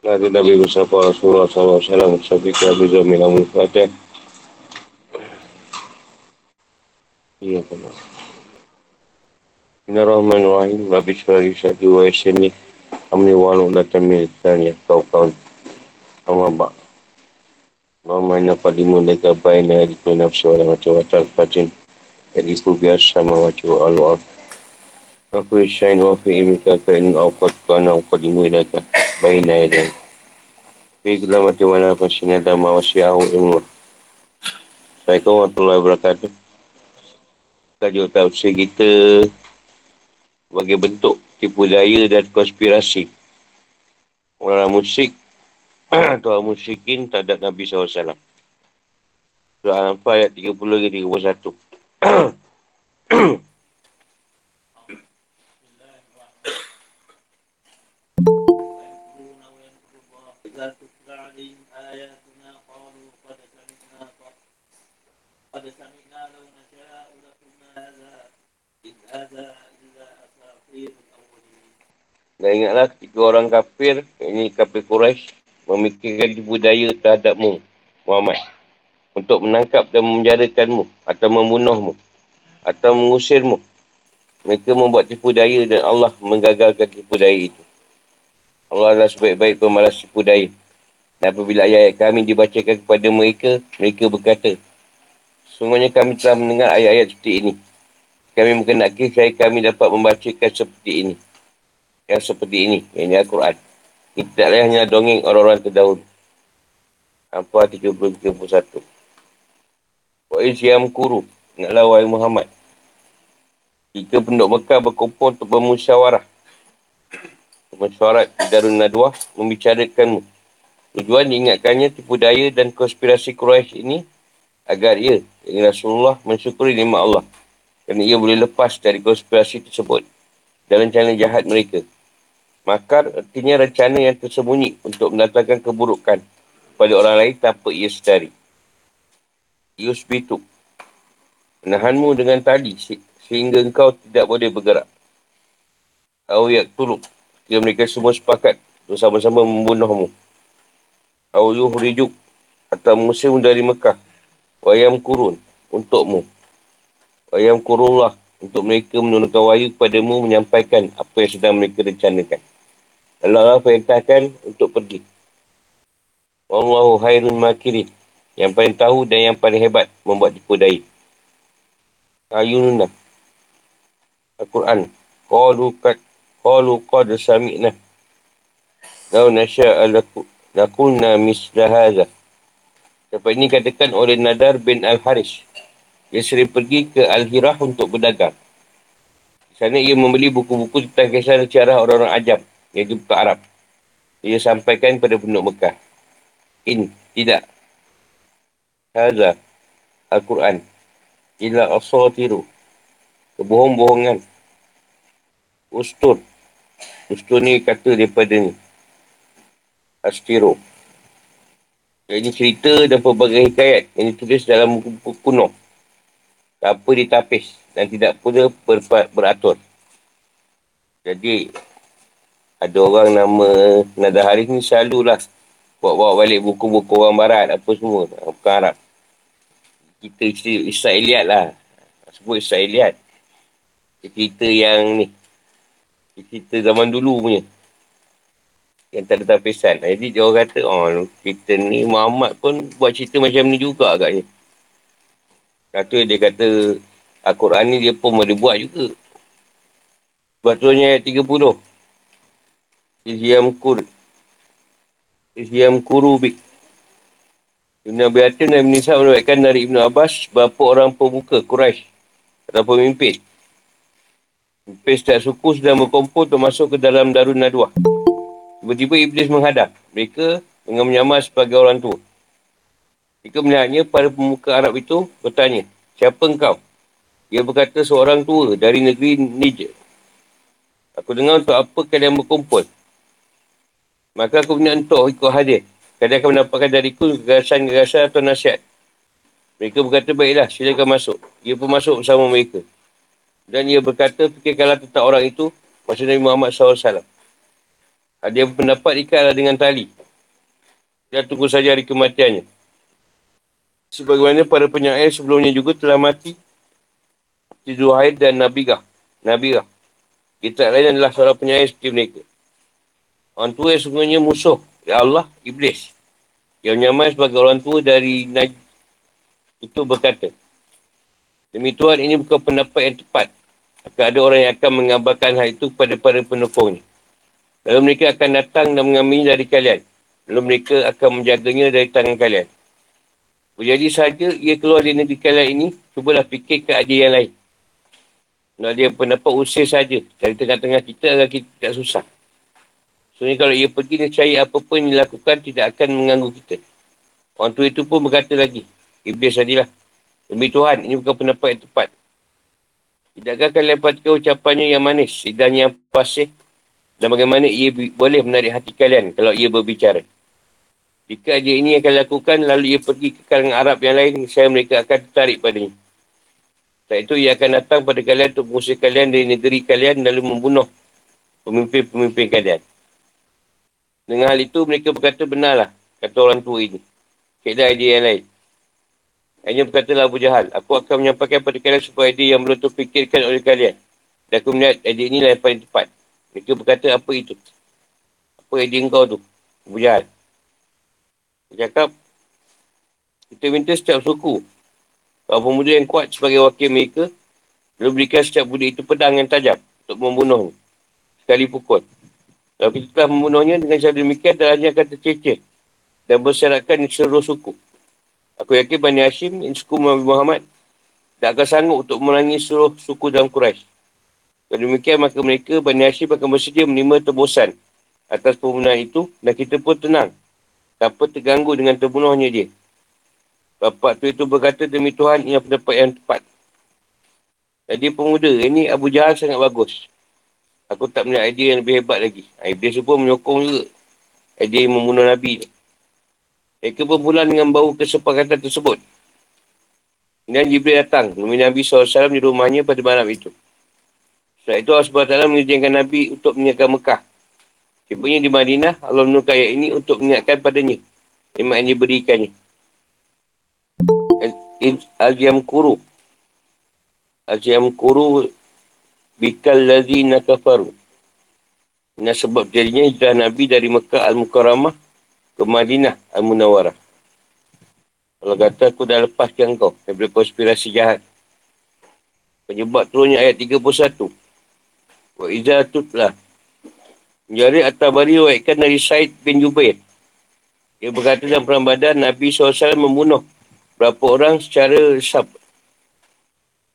Nabi Nabi Mustafa Rasulullah SAW Zamil Amin Fatih. Ya Allah Bismillahirrahmanirrahim. Rabbi syarih syarih wa yasyani Amni walau datang militan ya kau kawan Amma Mama ina padimu leka baina di tu nafsu wala macam watak fatin Jadi ku biasa sama macam Allah Aku isyain wa fi imika ka in awqat kana awqadimu ilaka baina yadan Fi kula mati wana fasina dama wasyahu ilmu. Assalamualaikum warahmatullahi wabarakatuh. Tajuk tafsir kita Bagi bentuk tipu daya dan konspirasi. Orang musyrik atau musyrikin terhadap Nabi SAW. Surah Al-Anfal ayat 30 hingga 31. Dan ingatlah tiga orang kafir, ini kafir Quraisy memikirkan budaya terhadapmu, Muhammad. Untuk menangkap dan memenjarakanmu atau membunuhmu atau mengusirmu. Mereka membuat tipu daya dan Allah menggagalkan tipu daya itu. Allah adalah sebaik-baik pemalas tipu daya. Dan apabila ayat-ayat kami dibacakan kepada mereka, mereka berkata, Semuanya kami telah mendengar ayat-ayat seperti ini. Kami mengenaki saya kami dapat membacakan seperti ini. Yang seperti ini, yang ini Al-Quran. Tidaklah hanya dongeng orang-orang terdahulu. Apa 30-31. Wa isyam kuru. Ingatlah wahai Muhammad. Jika penduduk Mekah berkumpul untuk bermusyawarah. Mesyuarat Darun Nadwah membicarakanmu. Tujuan diingatkannya tipu daya dan konspirasi Quraisy ini agar ia, yang Rasulullah, mensyukuri nikmat Allah. Kerana ia boleh lepas dari konspirasi tersebut dan rencana jahat mereka. Makar artinya rencana yang tersembunyi untuk mendatangkan keburukan kepada orang lain tanpa ia sedari. Yusbitu. Menahanmu dengan tali sehingga engkau tidak boleh bergerak. Awiyak tuluk. Jika mereka semua sepakat bersama-sama membunuhmu. Awiyuh rijuk. Atau musim dari Mekah. Wayam kurun untukmu. Wayam kurullah untuk mereka menurunkan wahyu kepadamu menyampaikan apa yang sedang mereka rencanakan. Allah perintahkan untuk pergi. Allahu khairun makirin. Yang paling tahu dan yang paling hebat membuat tipu daya. Ayununa. Al-Quran. Qalu qad qalu qad sami'na. Lau nasya'a lakunna misla hadha. Sampai ini katakan oleh Nadar bin Al-Haris. Dia sering pergi ke Al-Hirah untuk berdagang. Di sana ia membeli buku-buku tentang kisah sejarah orang-orang ajam iaitu buku Arab. Dia sampaikan kepada penduduk Mekah. In, tidak. Haza, Al-Quran. Ila asatiru. Kebohong-bohongan. Ustur. Ustur ni kata daripada ni. Astiro. Ini cerita dan pelbagai hikayat yang ditulis dalam buku-buku kuno. Tanpa ditapis dan tidak pula ber- beratur. Jadi, ada orang nama Nada Haris ni selalulah bawa-bawa balik buku-buku orang barat apa semua. Bukan Arab. Kita Israeliat lah. Sebut Israeliat. Cerita yang ni. Cerita zaman dulu punya. Yang tak ada tapisan. Jadi dia orang kata, oh kita ni Muhammad pun buat cerita macam ni juga agaknya. Kata dia kata, Al-Quran ni dia pun boleh buat juga. Sebab tu ayat 30. Izyam kur. Izyam kurubik. Ibn Abi Hatim dan Ibn Isa menuatkan dari Ibn Abbas berapa orang pemuka Quraisy atau pemimpin. Pemimpin setiap suku sedang berkumpul untuk masuk ke dalam Darun Nadwah. Tiba-tiba Iblis menghadap mereka dengan menyamar sebagai orang tua. Jika melihatnya, para pemuka Arab itu bertanya, siapa engkau? Dia berkata seorang tua dari negeri Niger. Aku dengar untuk apa kalian berkumpul. Maka aku minta untuk ikut hadir. Kalian akan mendapatkan dariku gagasan-gagasan atau nasihat. Mereka berkata, baiklah, silakan masuk. Ia pun masuk bersama mereka. Dan ia berkata, fikirkanlah tentang orang itu, masa Nabi Muhammad SAW. Yang pendapat ikatlah dengan tali. Dan tunggu saja hari kematiannya. Sebagaimana para penyair sebelumnya juga telah mati. Zuhair dan Nabigah. Nabigah. Kita lain adalah seorang penyair seperti mereka. Orang tua yang sebenarnya musuh. Ya Allah, Iblis. Yang nyaman sebagai orang tua dari Naj itu berkata. Demi Tuhan ini bukan pendapat yang tepat. Akan ada orang yang akan mengabarkan hal itu kepada para penopongnya. Lalu mereka akan datang dan mengambilnya dari kalian. Lalu mereka akan menjaganya dari tangan kalian. Jadi saja ia keluar dari negeri kalian ini, cubalah fikir ke adik yang lain. Kalau dia pendapat usir saja dari tengah-tengah kita agar kita tidak susah. Sebenarnya kalau ia pergi nescaya apa pun yang dilakukan tidak akan mengganggu kita. Orang tua itu pun berkata lagi. Iblis tadilah. Demi Tuhan, ini bukan pendapat yang tepat. Tidakkah kalian perhatikan ucapannya yang manis, dan yang pasih, dan bagaimana ia boleh menarik hati kalian kalau ia berbicara. Jika dia ini akan lakukan, lalu ia pergi ke kalangan Arab yang lain, saya mereka akan tertarik padanya. Setelah itu, ia akan datang pada kalian untuk mengusir kalian dari negeri kalian lalu membunuh pemimpin-pemimpin kalian. Dengan hal itu, mereka berkata, benarlah, kata orang tua ini. Kedah dia yang lain. Hanya berkatalah Abu Jahal, aku akan menyampaikan pada kalian supaya dia yang belum terfikirkan oleh kalian. Dan aku melihat idea inilah yang paling tepat. Mereka berkata, apa itu? Apa idea engkau tu? Abu Jahal. Dia cakap, kita minta setiap suku Bahawa pemuda yang kuat sebagai wakil mereka, lalu berikan setiap budak itu pedang yang tajam untuk membunuh sekali pukul. Kalau kita telah membunuhnya dengan cara demikian, dan hanya akan tercecer dan bersyaratkan di seluruh suku. Aku yakin Bani Hashim, suku Muhammad, tak akan sanggup untuk melangi seluruh suku dalam Quraisy. Kalau demikian, maka mereka, Bani Hashim akan bersedia menerima tebusan atas pembunuhan itu dan kita pun tenang tanpa terganggu dengan terbunuhnya dia. Bapak tu itu berkata demi Tuhan ini pendapat yang tepat. Jadi pemuda ini Abu Jahal sangat bagus. Aku tak melihat idea yang lebih hebat lagi. Iblis pun menyokong juga idea yang membunuh Nabi. Mereka bermula dengan bau kesepakatan tersebut. Kemudian Jibril datang menemui Nabi SAW di rumahnya pada malam itu. Setelah itu Allah SWT mengizinkan Nabi untuk meninggalkan Mekah. Tibanya di Madinah, Allah menukar ayat ini untuk mengingatkan padanya. Iman yang diberikannya. Al-Yamkuru. Al-Yamkuru bikal lazina kafaru. Ini sebab jadinya hijrah Nabi dari Mekah Al-Mukarramah ke Madinah Al-Munawarah. Kalau kata aku dah lepaskan kau daripada konspirasi jahat. Penyebab turunnya ayat 31. Wa iza tutlah. Menjari At-Tabari waikkan dari Said bin Jubair. Dia berkata dalam perang badan Nabi SAW membunuh berapa orang secara sab.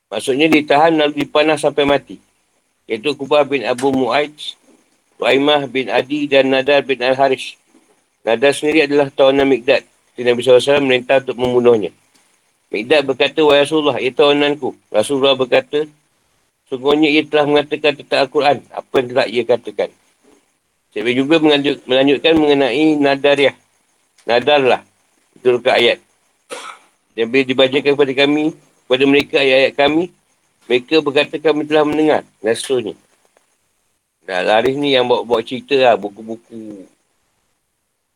Maksudnya ditahan lalu dipanah sampai mati. Iaitu Kubah bin Abu Mu'aid, Waimah bin Adi dan Nadar bin Al-Harish. Nadar sendiri adalah tawanan Mikdad. Nabi SAW merintah untuk membunuhnya. Mikdad berkata, Wahai Rasulullah, ia tawananku. Rasulullah berkata, Sungguhnya ia telah mengatakan tentang Al-Quran. Apa yang telah ia katakan. Saya juga melanjutkan mengenai Nadariah. Nadarlah. Itu ke ayat. Dan bila dibacakan kepada kami, kepada mereka ayat-ayat kami, mereka berkata kami telah mendengar. Rasulnya. Dah laris ni yang bawa-bawa cerita lah, buku-buku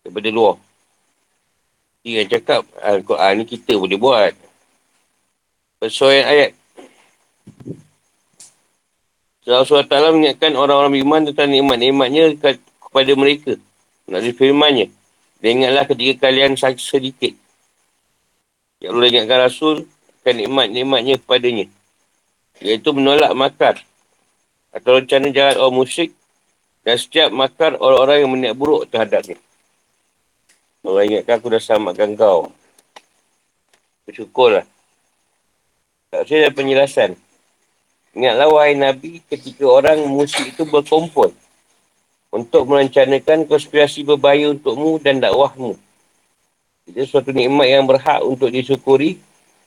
daripada luar. Dia yang cakap, Al-Quran ni kita boleh buat. Persoalan ayat. Allah SWT mengingatkan orang-orang beriman tentang nikmat-nikmatnya kepada mereka. Nak firmannya. Dan ingatlah ketika kalian sedikit Ya Allah ingatkan Rasul akan nikmat-nikmatnya kepadanya. Iaitu menolak makar atau rencana jahat orang musyrik dan setiap makar orang-orang yang meniak buruk terhadapnya. Allah ingatkan aku dah selamatkan kau. Bersyukurlah. Tak usah ada penjelasan. Ingatlah wahai Nabi ketika orang musyrik itu berkumpul untuk merencanakan konspirasi berbahaya untukmu dan dakwahmu. Itu suatu nikmat yang berhak untuk disyukuri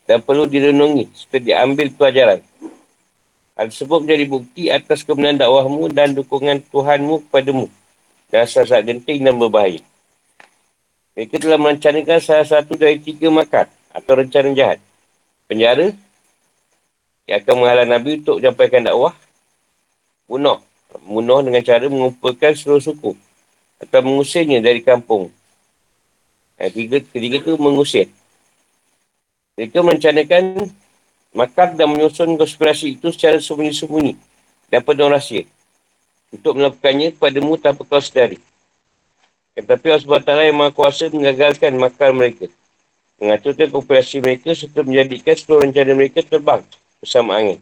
dan perlu direnungi supaya diambil pelajaran. Hal tersebut menjadi bukti atas kebenaran dakwahmu dan dukungan Tuhanmu kepadamu. Dan saat genting dan berbahaya. Mereka telah merencanakan salah satu dari tiga makar atau rencana jahat. Penjara yang akan menghalang Nabi untuk menyampaikan dakwah. Bunuh. Bunuh dengan cara mengumpulkan seluruh suku atau mengusirnya dari kampung. Yang ketiga, ketiga tu mengusir. Mereka merencanakan makar dan menyusun konspirasi itu secara sembunyi-sembunyi dan penuh rahsia untuk melakukannya kepadamu tanpa kau sedari. Tetapi Allah SWT yang Maha Kuasa mengagalkan makar mereka. Mengaturkan kooperasi mereka serta menjadikan seluruh rencana mereka terbang bersama angin.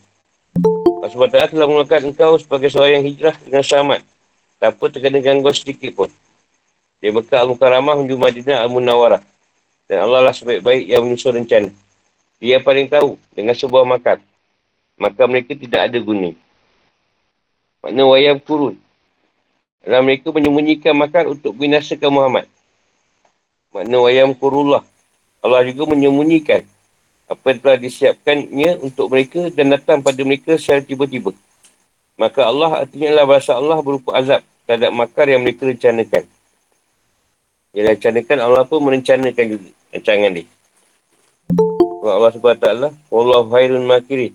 Allah SWT telah mengeluarkan engkau sebagai seorang yang hijrah dengan selamat. Tanpa terkena gangguan sedikit pun. Dia Mekah Al-Mukaramah menuju Madinah Al-Munawarah. Dan Allah lah sebaik-baik yang menyusun rencana. Dia paling tahu dengan sebuah makar. Maka mereka tidak ada guna. Makna wayam kurun. Dan mereka menyembunyikan makar untuk binasakan Muhammad. Makna wayam kurullah. Allah juga menyembunyikan apa yang telah disiapkannya untuk mereka dan datang pada mereka secara tiba-tiba. Maka Allah artinya adalah bahasa Allah berupa azab terhadap makar yang mereka rencanakan. Yang rencanakan Allah pun merencanakan juga rancangan dia. Allah SWT Allah khairun makirin.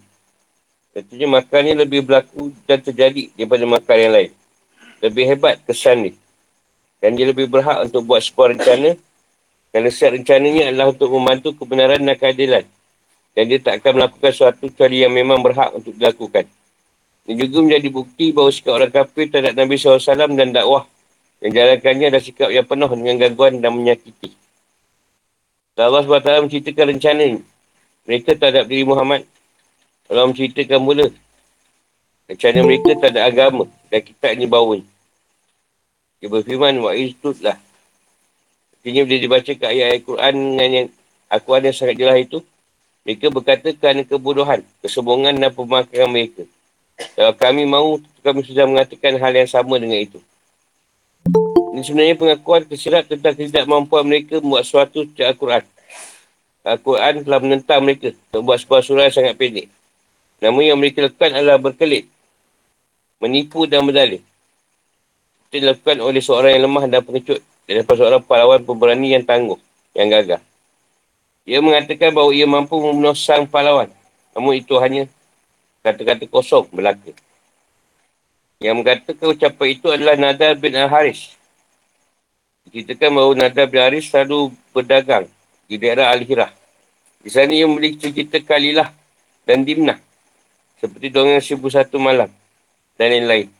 Tentunya makarnya lebih berlaku dan terjadi daripada makar yang lain. Lebih hebat kesan dia. Dan dia lebih berhak untuk buat sebuah rencana. Kerana setiap rencananya adalah untuk membantu kebenaran dan keadilan. Dan dia tak akan melakukan sesuatu kecuali yang memang berhak untuk dilakukan. Ini juga menjadi bukti bahawa sikap orang kafir terhadap Nabi SAW dan dakwah yang jalankannya adalah sikap yang penuh dengan gangguan dan menyakiti. Allah SWT menceritakan rencana mereka terhadap diri Muhammad Allah menceritakan mula. Rencana mereka tak ada agama. Dan kita ini bawa ni. Dia berfirman, wa istudlah. Artinya bila dibaca ke ayat Al-Quran dengan yang Al-Quran yang sangat jelas itu, mereka berkata kerana kebodohan, kesombongan dan pemakaran mereka. Kalau kami mahu, kami sudah mengatakan hal yang sama dengan itu. Ini sebenarnya pengakuan kesirat tentang ketidakmampuan mereka membuat sesuatu sejak Al-Quran. Al-Quran telah menentang mereka untuk sebuah surah yang sangat pendek. Namun yang mereka lakukan adalah berkelit. Menipu dan berdalih. Itu dilakukan oleh seorang yang lemah dan pengecut. Dan seorang pahlawan pemberani yang tangguh. Yang gagah. Ia mengatakan bahawa ia mampu membunuh sang pahlawan. Namun itu hanya kata-kata kosong belaka. Yang mengatakan ucapan itu adalah Nadar bin Al-Haris. Diceritakan bahawa Nadar bin Al-Haris selalu berdagang di daerah Al-Hirah. Di sana ia memiliki cerita Kalilah dan Dimnah. Seperti dongeng seribu satu malam. Dan lain-lain.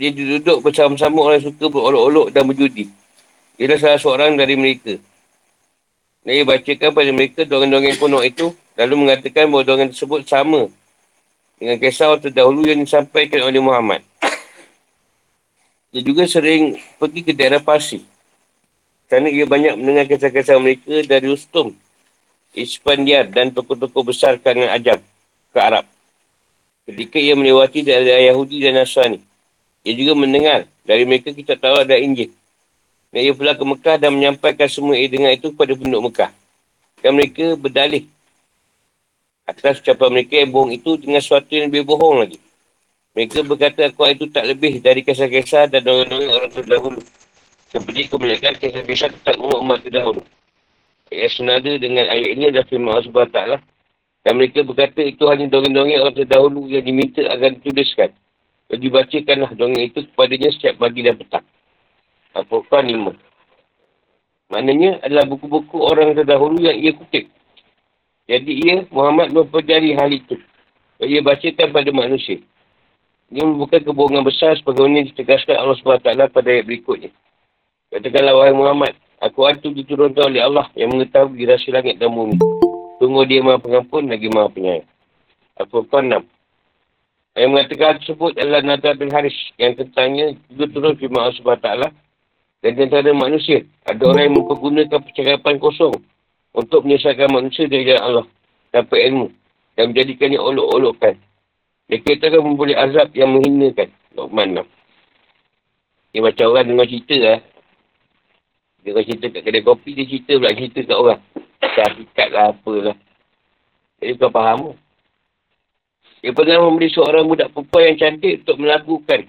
Dia duduk bersama-sama orang suka berolok-olok dan berjudi. Ia salah seorang dari mereka. Ia bacakan pada mereka dongeng-dongeng ponok itu. Lalu mengatakan bahawa dongeng tersebut sama. Dengan kisah waktu dahulu yang disampaikan oleh Muhammad. Dia juga sering pergi ke daerah Parsi. Kerana ia banyak mendengar kisah-kisah mereka dari Ustum, Ispandiar dan tokoh-tokoh besar kalangan Ajam ke Arab. Ketika ia melewati dari Yahudi dan Nasrani. Ia juga mendengar dari mereka kita tahu ada Injil. Ia pula ke Mekah dan menyampaikan semua ia dengar itu kepada penduduk Mekah. Dan mereka berdalih atas ucapan mereka yang bohong itu dengan sesuatu yang lebih bohong lagi. Mereka berkata aku itu tak lebih dari kisah-kisah dan orang-orang orang terdahulu. Seperti kebanyakan kisah-kisah tentang umat-umat terdahulu. Ayat senada dengan ayat ini adalah firman Allah SWT. Dan mereka berkata itu hanya dongeng-dongeng orang terdahulu yang diminta agar dituliskan. Dan dibacakanlah dongeng itu kepadanya setiap pagi dan petang. Apakah lima? Maknanya adalah buku-buku orang terdahulu yang ia kutip. Jadi ia, Muhammad mempelajari hal itu. Ia bacakan pada manusia. Ini merupakan kebohongan besar sebagaimana ditegaskan Allah SWT pada ayat berikutnya. Katakanlah wahai Muhammad, aku itu diturunkan oleh Allah yang mengetahui rahsia langit dan bumi. Tunggu dia maha pengampun lagi maha penyayang. Al-Furqan 6. Yang mengatakan tersebut adalah Nadar bin Haris. Yang tentangnya juga turun firman Allah SWT. Dan antara manusia, ada orang yang mempergunakan percakapan kosong untuk menyelesaikan manusia dari jalan Allah. Tanpa ilmu. Dan menjadikannya olok-olokkan. Dia kata akan memberi azab yang menghinakan. Luqman 6. Dia macam orang dengar cerita lah. Dia kalau cerita kat kedai kopi, dia cerita pula cerita kat orang. Hakikat lah apalah. Jadi kau faham Dia pernah memberi seorang budak perempuan yang cantik untuk melakukan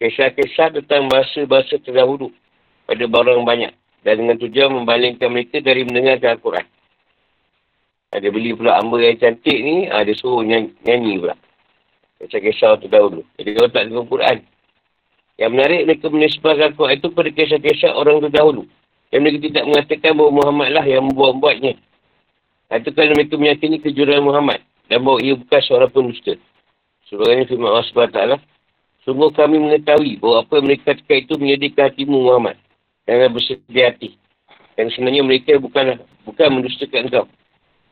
kisah-kisah tentang bahasa-bahasa terdahulu pada barang banyak. Dan dengan tujuan membalingkan mereka dari mendengar Al-Quran. Ada beli pula amba yang cantik ni, ada ah, suruh nyanyi, nyanyi pula. Kisah-kisah terdahulu. Jadi kalau tak dengar Al-Quran. Yang menarik mereka menisbahkan Quran itu pada kisah-kisah orang terdahulu. Yang mereka tidak mengatakan bahawa Muhammad lah yang membuat-buatnya. Itu kerana mereka meyakini kejuruan Muhammad. Dan bahawa ia bukan seorang pendusta. Sebagainya firman Allah SWT. Sungguh kami mengetahui bahawa apa yang mereka katakan itu menyedihkan hatimu Muhammad. Jangan bersedia hati. Dan sebenarnya mereka bukan bukan mendustakan engkau.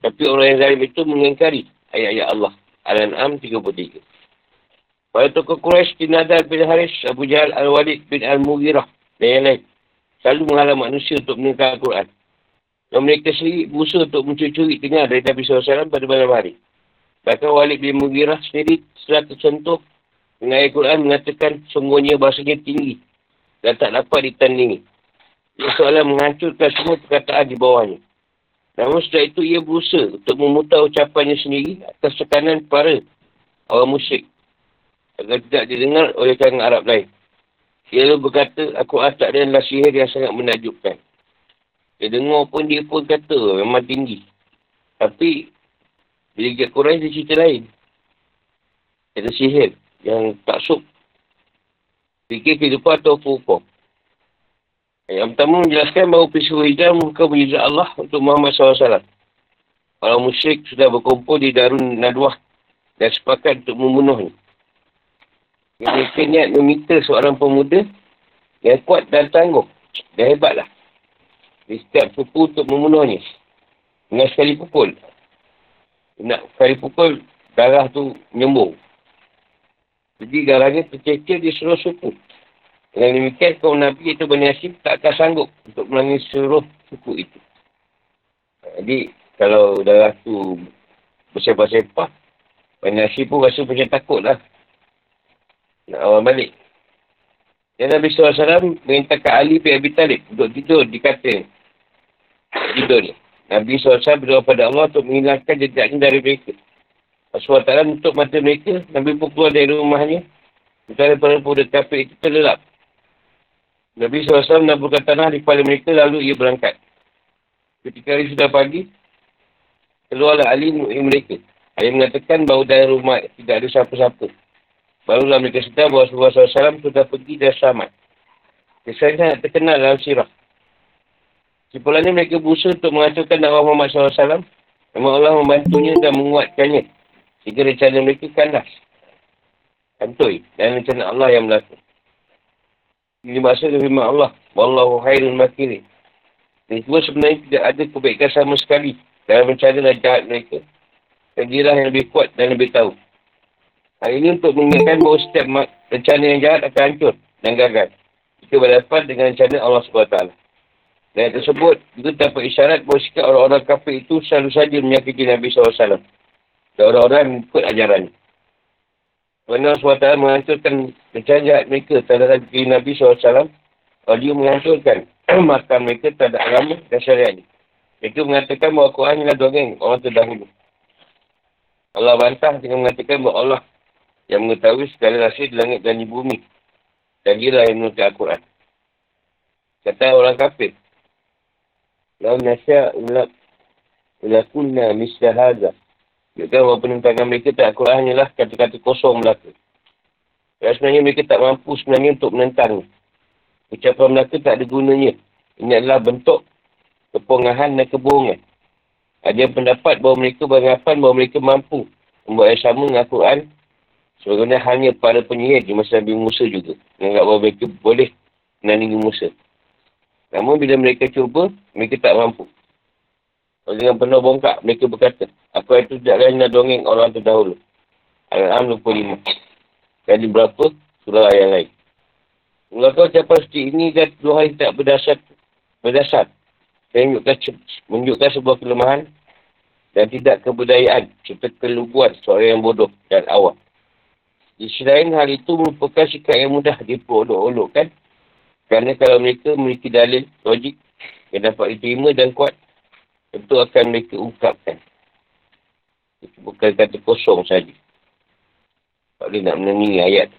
Tapi orang yang zalim itu mengingkari ayat-ayat Allah. Al-An'am 33. Pada tokoh Quraisy bin Nadal bin Haris, Abu Jahal Al-Walid bin Al-Mughirah dan yang lain. Selalu menghalang manusia untuk meningkat Al-Quran. Dan mereka sendiri musuh untuk mencuri-curi dengar dari Nabi SAW pada malam hari. Bahkan Walid bin Mughirah sendiri setelah tersentuh dengan ayat Quran mengatakan sungguhnya bahasanya tinggi dan tak dapat ditandingi. Ia seolah menghancurkan semua perkataan di bawahnya. Namun setelah itu ia berusaha untuk memutar ucapannya sendiri atas tekanan para orang musyrik agar tidak didengar oleh kalangan Arab lain. Dia lalu berkata, aku tak adalah sihir yang sangat menakjubkan. Dia dengar pun dia pun kata memang tinggi. Tapi, bila dia Quran dia cerita lain. Ada sihir yang tak sup. Fikir kehidupan atau hukum. Yang pertama menjelaskan bahawa peristiwa hijrah bukan mujizat Allah untuk Muhammad SAW. Orang musyrik sudah berkumpul di Darun Nadwah dan sepakat untuk membunuhnya. Mereka niat meminta seorang pemuda yang kuat dan tangguh. Dan hebatlah. Dia setiap pukul untuk membunuhnya. Dengan sekali pukul. Nak sekali pukul, darah tu menyembung. Jadi darahnya tercecer di seluruh suku. Dengan demikian, kaum Nabi itu Bani Hashim tak akan sanggup untuk melangis seluruh suku itu. Jadi, kalau darah tu bersepah-sepah, Bani Hashim pun rasa macam takut lah. Nak awal balik. Dan Nabi SAW merintahkan Ali bin Abi Talib untuk tidur di katil. Tidur ni. Nabi SAW berdoa pada Allah untuk menghilangkan jejaknya dari mereka. Rasulullah SWT untuk mata mereka, Nabi pun keluar dari rumahnya. Sementara para pemuda kafir itu terlelap. Nabi SAW menaburkan tanah di kepala mereka, lalu ia berangkat. Ketika hari sudah pagi, keluarlah Ali mereka. Ali mengatakan bahawa dari rumah tidak ada siapa-siapa. Barulah mereka sedar bahawa Rasulullah SAW sudah pergi dan selamat. Kisahnya terkenal dalam sirah. Simpulannya mereka berusaha untuk menghancurkan dakwah Muhammad SAW. Memang Allah membantunya dan menguatkannya. Sehingga rencana mereka kandas. Kantoi. Dan rencana Allah yang berlaku. Ini maksud firman Allah. Wallahu khairul makirin. Dan semua sebenarnya tidak ada kebaikan sama sekali dalam dan jahat mereka. Dan dia yang lebih kuat dan lebih tahu. Hal ini untuk mengingatkan bahawa setiap rencana yang jahat akan hancur dan gagal. Jika berhadapan dengan rencana Allah SWT. Dan tersebut, itu dapat isyarat bahawa sikap orang-orang kafir itu selalu saja menyakiti Nabi SAW. Dan orang-orang yang ikut ajaran. Kerana SWT menghancurkan jahat mereka terhadap diri Nabi SAW. Kalau dia menghancurkan makan mereka terhadap agama dan syariat Mereka mengatakan bahawa Quran adalah dongeng orang terdahulu. Allah bantah dengan mengatakan bahawa Allah yang mengetahui segala rahsia di langit dan di bumi. Dan dia lah yang menutup Al-Quran. Kata orang kafir. Lau nasya ulak ulakunna misla haza. Juga bahawa penentangan mereka tak Al-Quran hanyalah kata-kata kosong belaka. Dan sebenarnya mereka tak mampu sebenarnya untuk menentang. Ucapan mereka tak ada gunanya. Ini adalah bentuk kepongahan dan kebohongan. Ada pendapat bahawa mereka beranggapan bahawa mereka mampu membuat yang sama dengan Al-Quran Sebagaimana hanya para penyihir di masa Nabi Musa juga. Menganggap bahawa mereka boleh menandingi Musa. Namun bila mereka cuba, mereka tak mampu. Dengan penuh bongkak, mereka berkata, Aku itu tidak lain dongeng orang terdahulu. Al-Am 25. Dan di berapa surah yang lain. Mengapa ucapan seperti ini dan dua hari tak berdasar, berdasar. Menunjukkan, menunjukkan sebuah kelemahan dan tidak kebudayaan serta kelubuan seorang yang bodoh dan awam. Di sisi lain, hal itu merupakan sikap yang mudah diperolok-olokkan. Kerana kalau mereka memiliki dalil, logik yang dapat diterima dan kuat, tentu akan mereka ungkapkan. Itu bukan kata kosong saja. Tak boleh nak menangi ayat.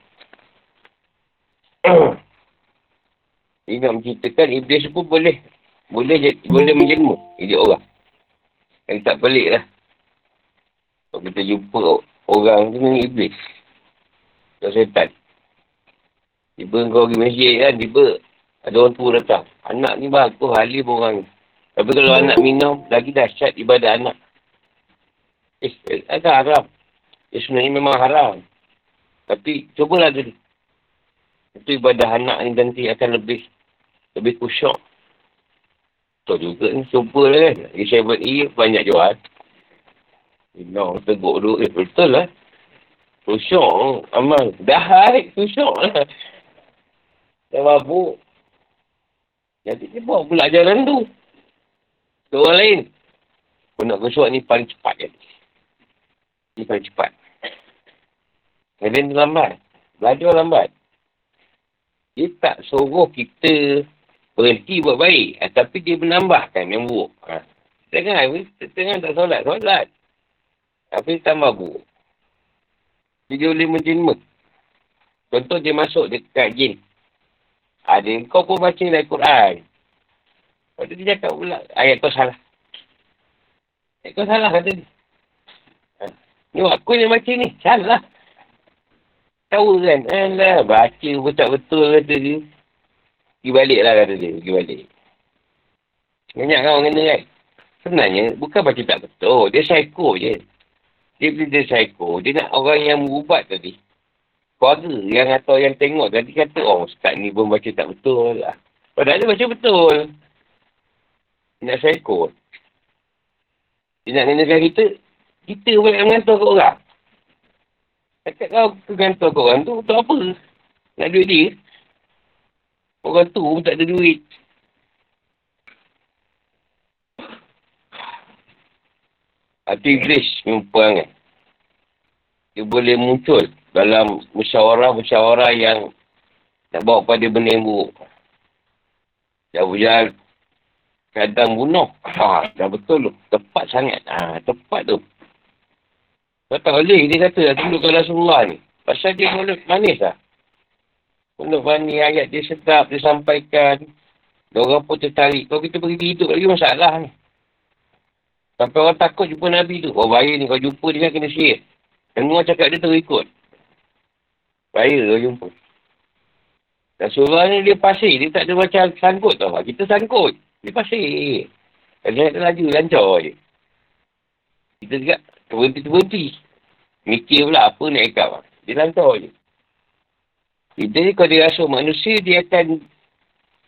Ini nak menceritakan Iblis pun boleh boleh boleh menjelma jadi orang. Yang tak pelik lah. Kalau kita jumpa orang tu ni Iblis. Atau setan. Tiba kau pergi masjid kan, tiba. Ada orang tua datang. Anak ni bagus, halim orang ni. Tapi kalau anak minum, lagi dahsyat ibadah anak. Eh, agak haram. Ya sebenarnya memang haram. Tapi, cubalah dulu. Itu ibadah anak ni nanti akan lebih lebih kusyuk. Betul juga ni, cubalah kan. Saya buat iya, banyak jual. Minum, teguk dulu. Eh, betul lah. Kusyuk, amal. Dah hai, kusyuk lah. Dah mabuk. Jadi dia buat pula ajaran tu. Ke orang lain. Kau nak kusyuk ni paling cepat je. Ni paling cepat. Kadang dia lambat. Belajar lambat. Dia tak suruh kita berhenti buat baik. Ha, tapi dia menambahkan yang buruk. Ha. Tengah, tengah tak solat. Solat. Tapi tambah buruk. Dia boleh menjelma. Contoh dia masuk dekat jin. Ada ha, kau pun baca dalam Quran. Lepas tu dia cakap pula, ayat kau salah. Ayat kau salah kata dia. Ha. Ni aku yang baca ni. Salah. Tahu kan? Alah, baca pun tak betul kata dia. Pergi balik lah kata dia. Pergi balik. Banyak kan orang kena kan? Sebenarnya, bukan baca tak betul. Dia psycho je. Dia bila dia psycho, dia nak orang yang berubat tadi. Keluarga yang atau yang tengok tadi kata, oh ustaz ni pun baca tak betul lah. Padahal dia baca betul. Nak psycho. Dia nak kenakan kita, kita boleh mengantar ke orang. Cakap kau kegantar ke orang tu, untuk apa? Nak duit dia. Orang tu pun tak ada duit. Hati Iblis menyumpang kan. Dia boleh muncul dalam musyawarah-musyawarah yang nak bawa pada benda yang buruk. Jahal kadang bunuh. Ha, dah betul tu. Tepat sangat. Ha, tepat tu. Kau tak boleh. Dia kata, dah tunduk ke Rasulullah ni. Pasal dia mulut manis lah. Mulut manis, ayat dia sedap, dia sampaikan. Orang pun tertarik. Kalau kita pergi hidup lagi masalah ni. Sampai orang takut jumpa Nabi tu. Oh bahaya ni kau jumpa dia kan kena sihir. Semua cakap dia terikut. Bahaya kau jumpa. Rasulullah ni dia pasir. Dia tak ada macam sangkut tau. Kita sangkut. Dia pasir. Kalau dia laju, lancar je. Kita juga terberhenti-terberhenti. Mikir pula apa nak ikat. Dia lancar je. Kita ni kalau dia rasa manusia, dia akan...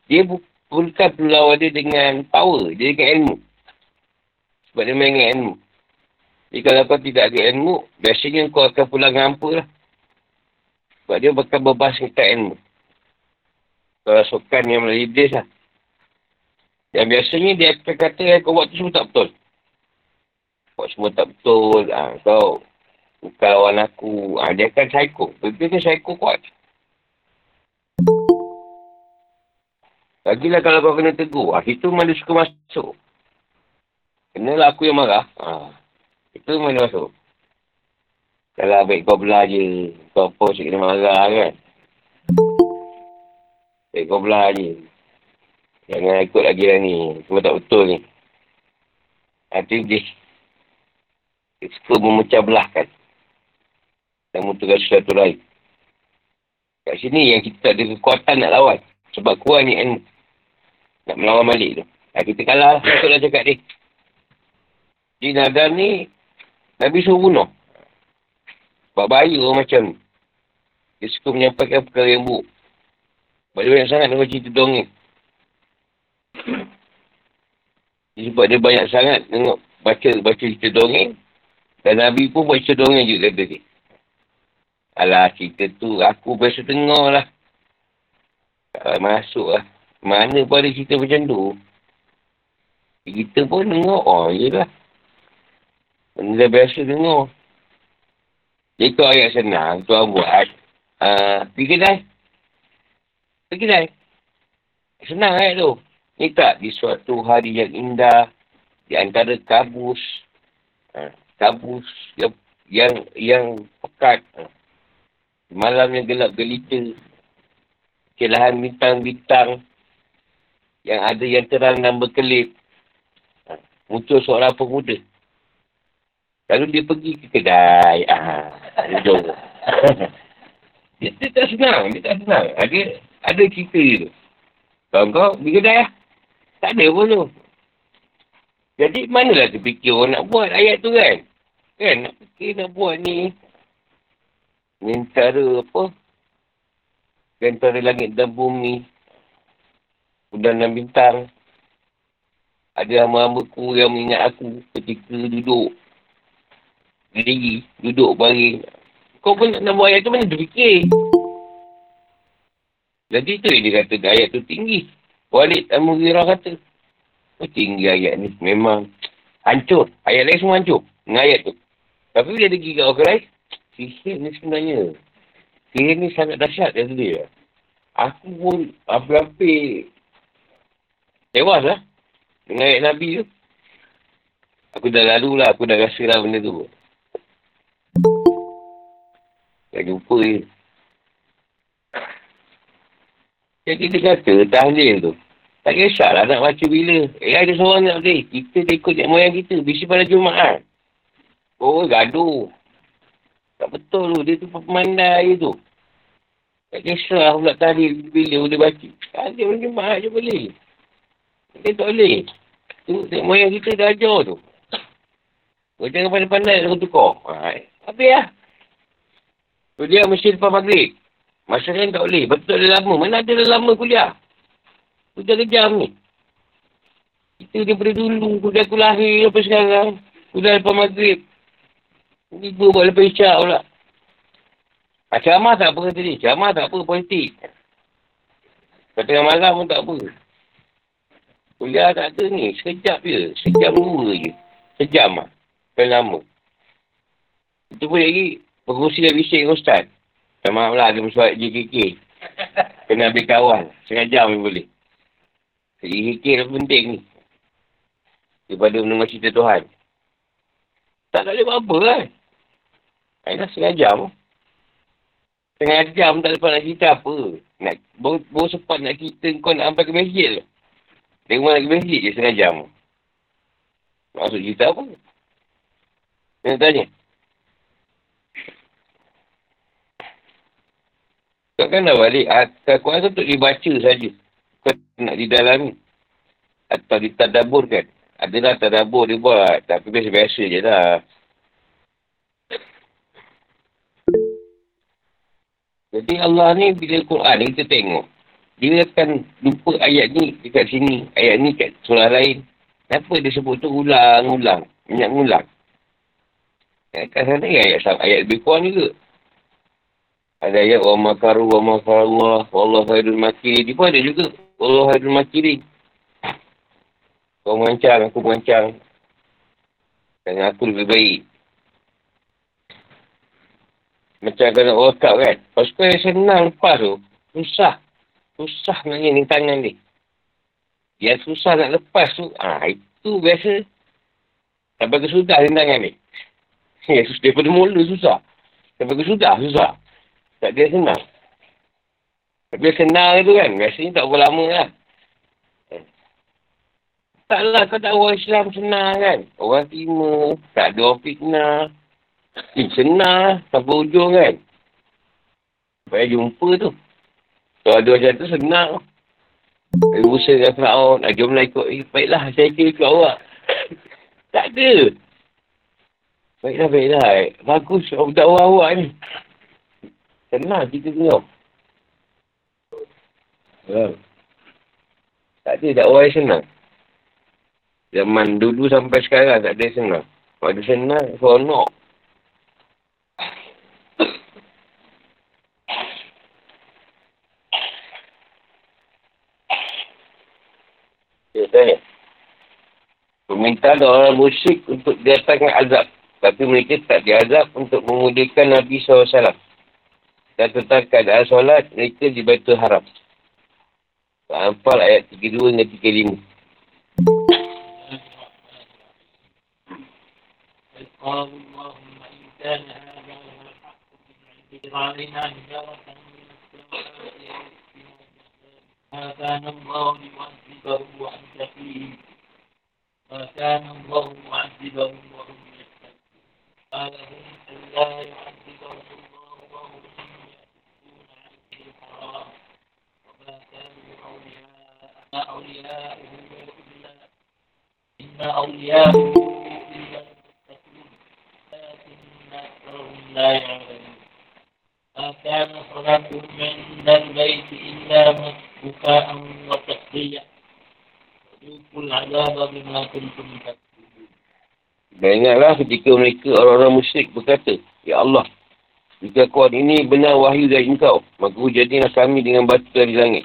Dia bukan perlu lawan dia dengan power. Dia dengan ilmu. Sebab dia main dengan ilmu. Jadi kalau kau tidak ada ilmu, biasanya kau akan pulang hampa lah. Sebab dia bakal berbahas tentang ilmu. Kau rasukan yang melalui iblis lah. Dan biasanya dia akan kata yang kau buat tu semua tak betul. Buat semua tak betul. Ha, kau bukan lawan aku. Ha, dia akan psycho. Dia kan psycho kuat. Lagilah kalau kau kena tegur. Ha, itu mana suka masuk. Kenalah aku yang marah. Ha. Itu mana masuk. Kalau baik kau belah je. Kau apa cik kena marah kan. Baik kau belah je. Jangan ikut lagi lah ni. Semua tak betul ni. Hati dia. Suka memecah belahkan. Dan mutukan sesuatu lain. Kat sini yang kita tak ada kekuatan nak lawan. Sebab kurang ni ilmu. Nak melawan balik tu. Ha, kita kalah. Ikutlah cakap dia. Di Nadal ni, Nabi suruh bunuh. Sebab bahaya orang macam ni. Dia suka menyampaikan perkara yang buruk. Sebab dia banyak sangat dengan cerita dongeng. Sebab dia banyak sangat tengok baca baca cerita dongeng. Dan Nabi pun baca dongeng juga kata dia. Alah cerita tu aku biasa tengok lah. Masuk lah. Mana pun ada cerita macam tu. Kita pun tengok. Oh, yelah. Benda biasa dengar. Itu ayat senang. Tuan buat. Uh, pergi kedai. Pergi kedai. Senang ayat tu. Ni tak di suatu hari yang indah. Di antara kabus. Uh, kabus yang yang, yang pekat. Uh, malam yang gelap gelita. Kelahan bintang-bintang. Yang ada yang terang dan berkelip. Uh, muncul seorang pemuda. Lalu dia pergi ke kedai. Ah, hujung. Dia, dia tak senang. Dia tak senang. Ada, ada cerita tu. Kau kau pergi kedai lah. Tak ada pun tu. Jadi manalah terfikir orang nak buat ayat tu kan? Kan nak fikir nak buat ni. Ni antara apa? Antara langit dan bumi. Bulan dan bintang. Ada hamba-hamba ku yang mengingat aku ketika duduk. Diri, duduk baring. Kau pun nak buat ayat tu mana terfikir? Jadi tu dia kata ayat tu tinggi. Walid Al-Mughirah kata. Oh, tinggi ayat ni. Memang hancur. Ayat lain semua hancur. Dengan ayat tu. Tapi bila dia pergi kat orang lain. Sihir ni sebenarnya. Sihir ni sangat dahsyat dia dia. Aku pun hampir-hampir tewas lah. Dengan ayat Nabi tu. Aku dah lalu lah. Aku dah rasa lah benda tu. Tak jumpa je. Jadi dia kata, tahlil tu. Tak kisahlah nak baca bila. Eh, ada seorang nak boleh. Kita dia ikut yang moyang kita. Bisi pada Jumaat. Oh, gaduh. Tak betul tu. Dia tu pemandai tu. Tak kisah pula tahlil bila boleh baca. Tahlil pada Jumaat je boleh. Dia tak boleh. Tu, tengok moyang kita dah ajar tu. Kau jangan pandai-pandai aku tukar. Ha, habis lah. Tu dia mesti lepas maghrib. Masa kan tak boleh. Betul dah lama. Mana ada dah lama kuliah? Kuliah kejam ni. Kita daripada dulu. Kuliah aku lahir sampai sekarang. Kuliah lepas maghrib. Tiba buat lepas isyak pula. Ah, ceramah tak apa kata ni. Ceramah tak apa politik. Kata malam pun tak apa. Kuliah tak ada ni. Sekejap je. Sejam dua je. Sejam lah. Kan lama. Itu pun lagi. Pengurusi dah bising Ustaz. Tak maaf lah ada mesuat JKK. Kena ambil kawan. Setengah jam ni boleh. JKK dah penting ni. Daripada mendengar cerita Tuhan. Tak tak boleh apa kan. Ayolah setengah jam. Setengah jam tak lepas nak cerita apa. Nak, baru, baru sempat nak cerita kau nak sampai ke masjid tu. Dia rumah nak ke masjid je setengah jam. Maksud cerita apa? Saya tanya. Kau kan dah balik. Al-Quran tu untuk dibaca saja. Kau nak didalami. Atau ditadaburkan. Adalah tadabur dia buat. Tapi biasa-biasa je lah. Jadi Allah ni bila Quran ni kita tengok. Dia akan lupa ayat ni dekat sini. Ayat ni kat surah lain. Kenapa dia sebut tu ulang-ulang. Banyak ulang. Kat sana ayat, ayat lebih kurang juga. Ada ayat wa makaru wa makarullah wallahu khairul makirin. Dia pun ada juga. Wallahu khairul makirin. Kau mengancang, aku mengancang. Dan aku lebih baik. Macam kena workout kan. Lepas tu yang senang lepas tu. Susah. Susah nak ni tangan ni. Yang susah nak lepas tu. Ah ha, itu biasa. Sampai ke sudah ni tangan ni. Ya, daripada mula susah. Sampai ke sudah susah. Tak dia senang. Tapi senang tu kan. Biasanya tak berapa lama lah. Taklah kau tak orang Islam senang kan. Orang timur. Tak ada orang fitnah. Eh, senang. Sampai ujung kan. Supaya jumpa tu. Kalau ada macam tu senang. Dia berusaha dengan Fir'aun. Ah, jom lah ikut. Eh, baiklah, saya kira ikut awak. tak ada. Baiklah, baiklah. Bagus. Budak awak ni. Senang kita tengok. Ya. Tak ada dakwah yang senang. Zaman dulu sampai sekarang tak ada senang. Kalau ada senang, seronok. Tanya. Permintaan orang musyrik untuk datangkan azab. Tapi mereka tak diazab untuk memudahkan Nabi SAW dan tentang keadaan solat mereka di Baitul Haram. Anfal ayat 32 hingga 35. ما كان الله ليعذبهم وانت فيهم ما كان الله معذبهم وهم يستغفرون قال هم لا يعذبهم أولياء إلا إن أولياء إلا لكن أكثرهم لا يعلمون ما كان صلاتهم عند البيت إلا بكاء وتصديا وذوقوا العذاب بما كنتم تكذبون Dan ingatlah ketika mereka orang-orang musyrik berkata, Ya Allah, jika kuat ini benar wahyu dari engkau, maka hujatilah kami dengan batu dari langit.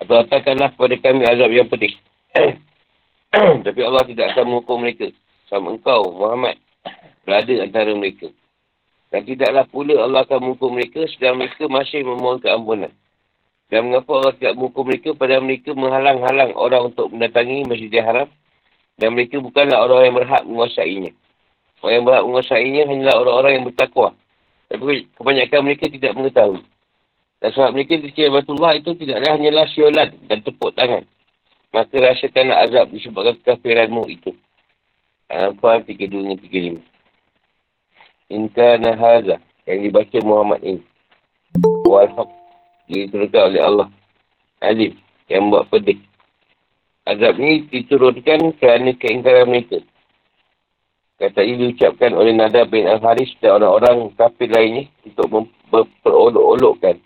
Atau katakanlah kepada kami azab yang pedih. Tapi Allah tidak akan menghukum mereka. Sama engkau, Muhammad, berada antara mereka. Dan tidaklah pula Allah akan menghukum mereka sedang mereka masih memohon keampunan. Dan mengapa Allah tidak menghukum mereka pada mereka menghalang-halang orang untuk mendatangi Masjidil Haram dan mereka bukanlah orang yang berhak menguasainya. Orang yang berhak menguasainya hanyalah orang-orang yang bertakwa. Tapi kebanyakan mereka tidak mengetahui. Dan sebab mereka dikira Batullah itu tidaklah hanyalah syolat dan tepuk tangan. Maka rasakanlah azab disebabkan kekafiranmu itu. Apa 32 dan 35. Inka nahaza yang dibaca Muhammad ini. Walhaq diteruskan oleh Allah. Alim yang buat pedih. Azab ni diturunkan kerana keingkaran mereka. Kata ini diucapkan oleh Nada bin Al-Haris dan orang-orang kafir lainnya untuk memperolok-olokkan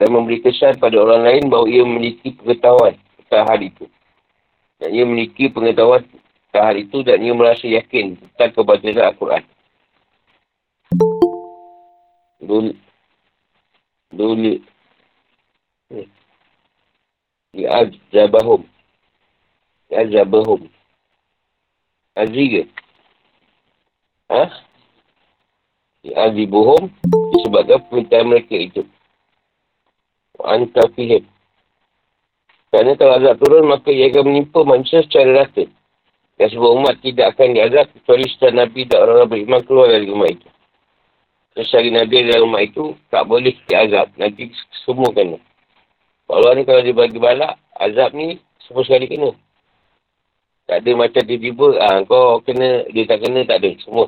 dan memberi kesan pada orang lain bahawa ia memiliki pengetahuan tentang hal itu. Dan ia memiliki pengetahuan tentang hal itu dan ia merasa yakin tentang kebatilan Al-Quran. Dul Dul Ya Zabahum Azabahum. Azi ke? Ha? Azibuhum disebabkan permintaan mereka itu. Anta fihim. Kerana kalau azab turun, maka ia akan menimpa manusia secara rata. Dan sebuah umat tidak akan diazab kecuali setelah Nabi dan orang-orang beriman keluar dari umat itu. Sesuai Nabi dalam umat itu, tak boleh diazab. Nanti semua kena. Allah ni kalau dia bagi balak, azab ni semua sekali kena. Tak ada macam tiba-tiba, ah, kau kena, dia tak kena, tak ada. Semua.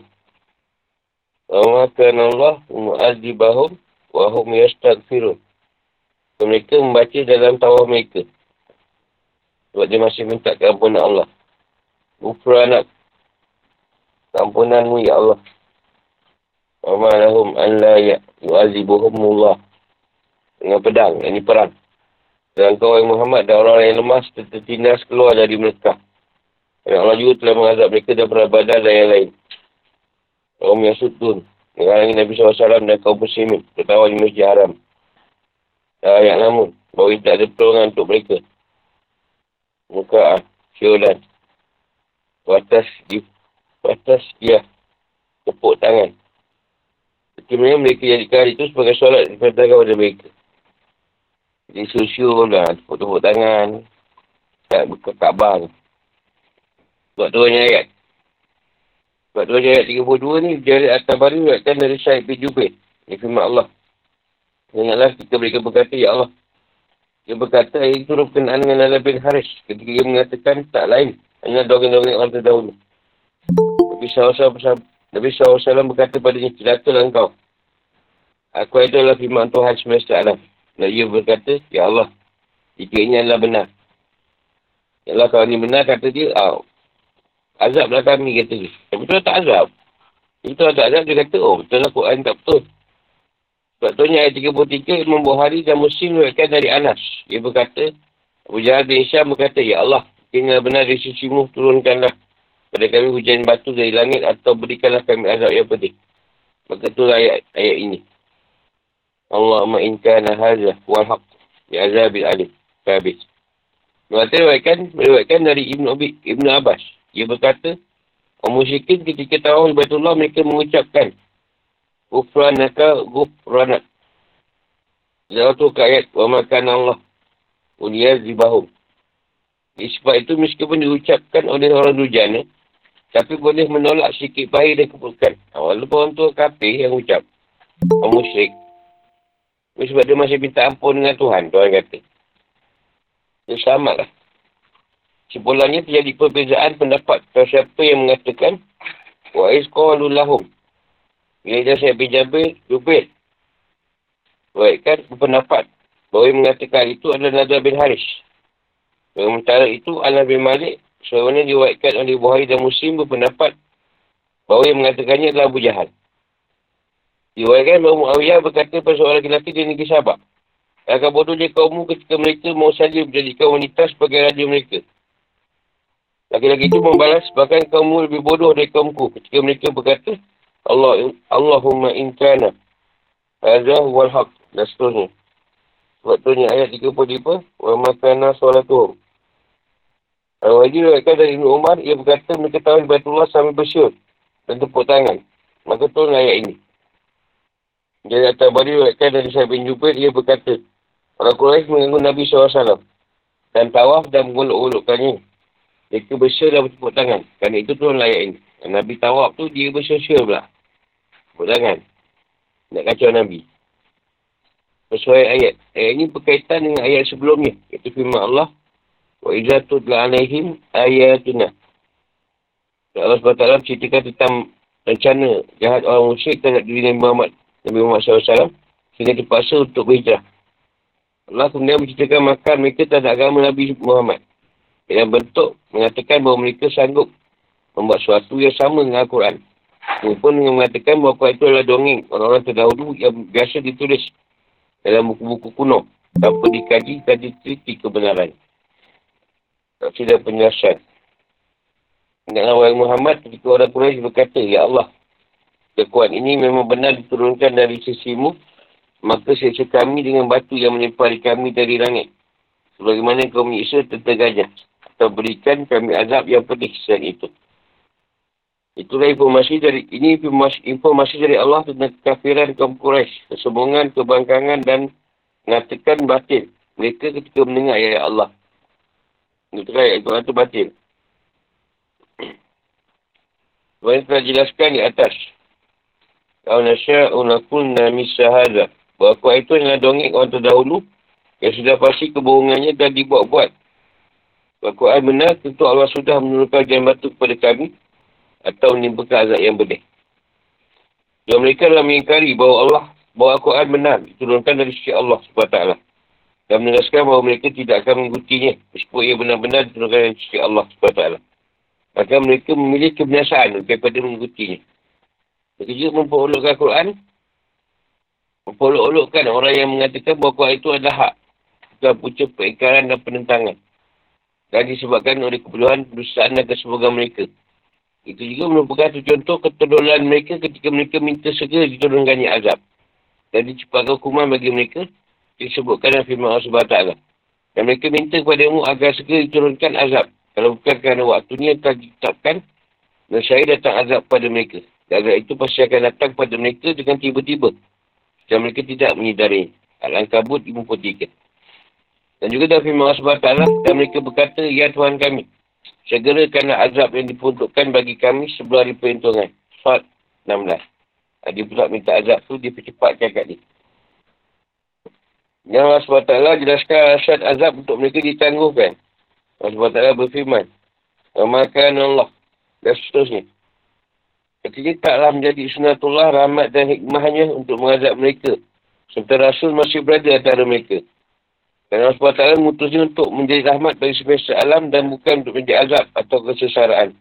Wa makan Allah mu'adzibahum wa hum yastaghfirun. Mereka membaca dalam tawah mereka. Sebab dia masih minta keampunan Allah. Ufranak. Keampunanmu ya Allah. Wa ma'alahum an la yu'azibuhumullah. Dengan pedang, ini perang. Dan kau yang Muhammad dan orang yang lemas tertindas keluar dari Mekah. Dan Allah juga telah mengazab mereka dan badar dan yang lain. Kaum yang sutun. Menghalangi Nabi SAW dan kaum muslimin. Tertawa di Masjid Haram. Ayat namun. Bahawa tak ada pertolongan untuk mereka. Muka Syolan. Batas di batas dia. Tepuk tangan. Sebenarnya mereka jadikan itu sebagai solat diperintahkan kepada mereka. Jadi susu lah. Tepuk-tepuk tangan. Tak buka kabar. Sebab tu ayat. Sebab tu ayat 32 ni, jari baru ayatkan dari Syahid bin Jubair. Ini firman Allah. Ingatlah kita mereka berkata, Ya Allah. Dia berkata, itu berkenaan dengan Nala bin Haris. Ketika dia mengatakan, tak lain. Hanya dongeng-dongeng orang terdahulu. Nabi SAW, Nabi SAW berkata padanya, celakalah engkau. Aku itu adalah firman Tuhan semesta alam. Dan ia berkata, Ya Allah, jika ini adalah benar. Ya Allah, kalau ini benar, kata dia, oh, Azablah kami kata dia. Tapi betul tak azab. Itu tak azab dia kata, oh betul lah Quran tak betul. Sebab tu ayat 33, Imam Buhari dan Muslim meruatkan dari Anas. Dia berkata, Abu Jahal bin Isyam berkata, Ya Allah, tinggal benar di sisimu, turunkanlah pada kami hujan batu dari langit atau berikanlah kami azab yang pedih. Maka itulah ayat, ayat ini. Allahumma inkana hazah wal haq bi azabil alim. Habis. Mengatakan, meriwayatkan dari Ibn, Abi, Ibn Abbas. Dia berkata, Orang musyrikin ketika tahu Baitullah mereka mengucapkan Gufranaka Gufranak. Dalam tu ayat Wa makan Allah Unia zibahum. Sebab itu meskipun diucapkan oleh orang dujana, tapi boleh menolak sikit baik dan keburukan. Walaupun orang tua kafir yang ucap. Orang musyrik. Sebab dia masih minta ampun dengan Tuhan. Tuhan kata. Dia selamat lah. Kesimpulannya terjadi perbezaan pendapat tentang siapa yang mengatakan wa isqalu lahum. Bila dia saya bijabir, jubir. Baik kan pendapat bahawa yang mengatakan itu adalah Nadia bin Haris. Sementara itu, Allah bin Malik, sebenarnya diwakilkan oleh Buhari dan Muslim berpendapat bahawa yang mengatakannya adalah Abu Jahal. Diwakilkan bahawa Muawiyah berkata pada seorang lelaki di negeri Sabah. Akan bodoh dia kaummu ketika mereka mau saja menjadikan wanita sebagai raja mereka. Laki-laki itu membalas, bahkan kaummu lebih bodoh dari kaumku ketika mereka berkata, Allah, Allahumma inkana. Azza wal haq. Dan seterusnya. Ni ayat 35. Wa makana salatuhum. Al-Wajib dari Ibn Umar, ia berkata mereka tahu Batullah sambil bersyur dan tepuk tangan. Maka tu ayat ini. Jadi At-Tabari berkata dari Syed bin Jubair, ia berkata, Orang Quraisy mengganggu Nabi SAW dan tawaf dan menguluk-ulukkannya. Mereka bersyur dan bertepuk tangan. Kerana itu turun ayat ini. Nabi tawaf tu dia bersyur-syur pula. Tepuk tangan. Nak kacau Nabi. Sesuai ayat. Ayat ini berkaitan dengan ayat sebelumnya. Itu firman Allah. Wa iza tudla alaihim ayatuna. Allah SWT ceritakan tentang rencana jahat orang musyrik terhadap diri Nabi Muhammad. Nabi Muhammad SAW. Sehingga terpaksa untuk berhijrah. Allah kemudian menceritakan makan mereka terhadap agama Nabi Muhammad. Dalam bentuk mengatakan bahawa mereka sanggup membuat sesuatu yang sama dengan Al-Quran. Maupun dengan mengatakan bahawa Al-Quran itu adalah dongeng orang-orang terdahulu yang biasa ditulis dalam buku-buku kuno. Tanpa dikaji dan diteliti kebenaran. Tak ada penjelasan. Dengan awal Muhammad ketika orang Quraisy berkata, Ya Allah, kekuatan ini memang benar diturunkan dari sisimu, maka seksa kami dengan batu yang menempari kami dari langit. Sebagaimana kau menyiksa tentang gajah. Atau berikan kami azab yang pedih selain itu. Itulah informasi dari ini informasi, dari Allah tentang kekafiran kaum Quraisy, kesombongan, kebangkangan dan mengatakan batin mereka ketika mendengar ayat Allah. Itu ayat Quran itu batin. Sebenarnya telah jelaskan di atas. Kalau nasya'u nakunna misahada. Bahawa Quran itu adalah dongeng orang terdahulu yang sudah pasti kebohongannya dan dibuat-buat. Bahawa Quran benar, tentu Allah sudah menurunkan jalan batu kepada kami atau menimbulkan azab yang benar. Dan mereka telah mengingkari bahawa Allah, bahawa Al-Quran benar, diturunkan dari sisi Allah SWT. Dan meneraskan bahawa mereka tidak akan mengikutinya, meskipun ia benar-benar diturunkan dari sisi Allah SWT. Maka mereka memilih kebiasaan daripada mengikutinya. Mereka juga memperolokkan Al-Quran, memperolok-olokkan orang yang mengatakan bahawa Al-Quran itu adalah hak. Bukan punca peringkaran dan penentangan. Dan disebabkan oleh keperluan perusahaan dan kesemoga mereka. Itu juga merupakan satu contoh keterdolan mereka ketika mereka minta segera diturunkannya azab. Dan dicepatkan hukuman bagi mereka disebutkan dalam firman Allah SWT. Dan mereka minta kepada mu agar segera diturunkan azab. Kalau bukan kerana waktunya telah ditetapkan dan saya datang azab pada mereka. Dan azab itu pasti akan datang pada mereka dengan tiba-tiba. Dan mereka tidak menyedari. Al-Ankabut 53. Dan juga dalam firman Allah SWT, dan mereka berkata, Ya Tuhan kami, segerakanlah azab yang diperuntukkan bagi kami sebelum hari perhitungan. Suat 16. Dia pula minta azab tu, dia percepatkan kat dia. Yang Allah SWT jelaskan asyad azab untuk mereka ditangguhkan. Allah SWT berfirman. Makan Allah. Dan seterusnya. Ketika taklah menjadi sunatullah rahmat dan hikmahnya untuk mengazab mereka. Sementara Rasul masih berada antara mereka. Dan Allah SWT mengutusnya untuk menjadi rahmat bagi semesta alam dan bukan untuk menjadi azab atau kesesaraan.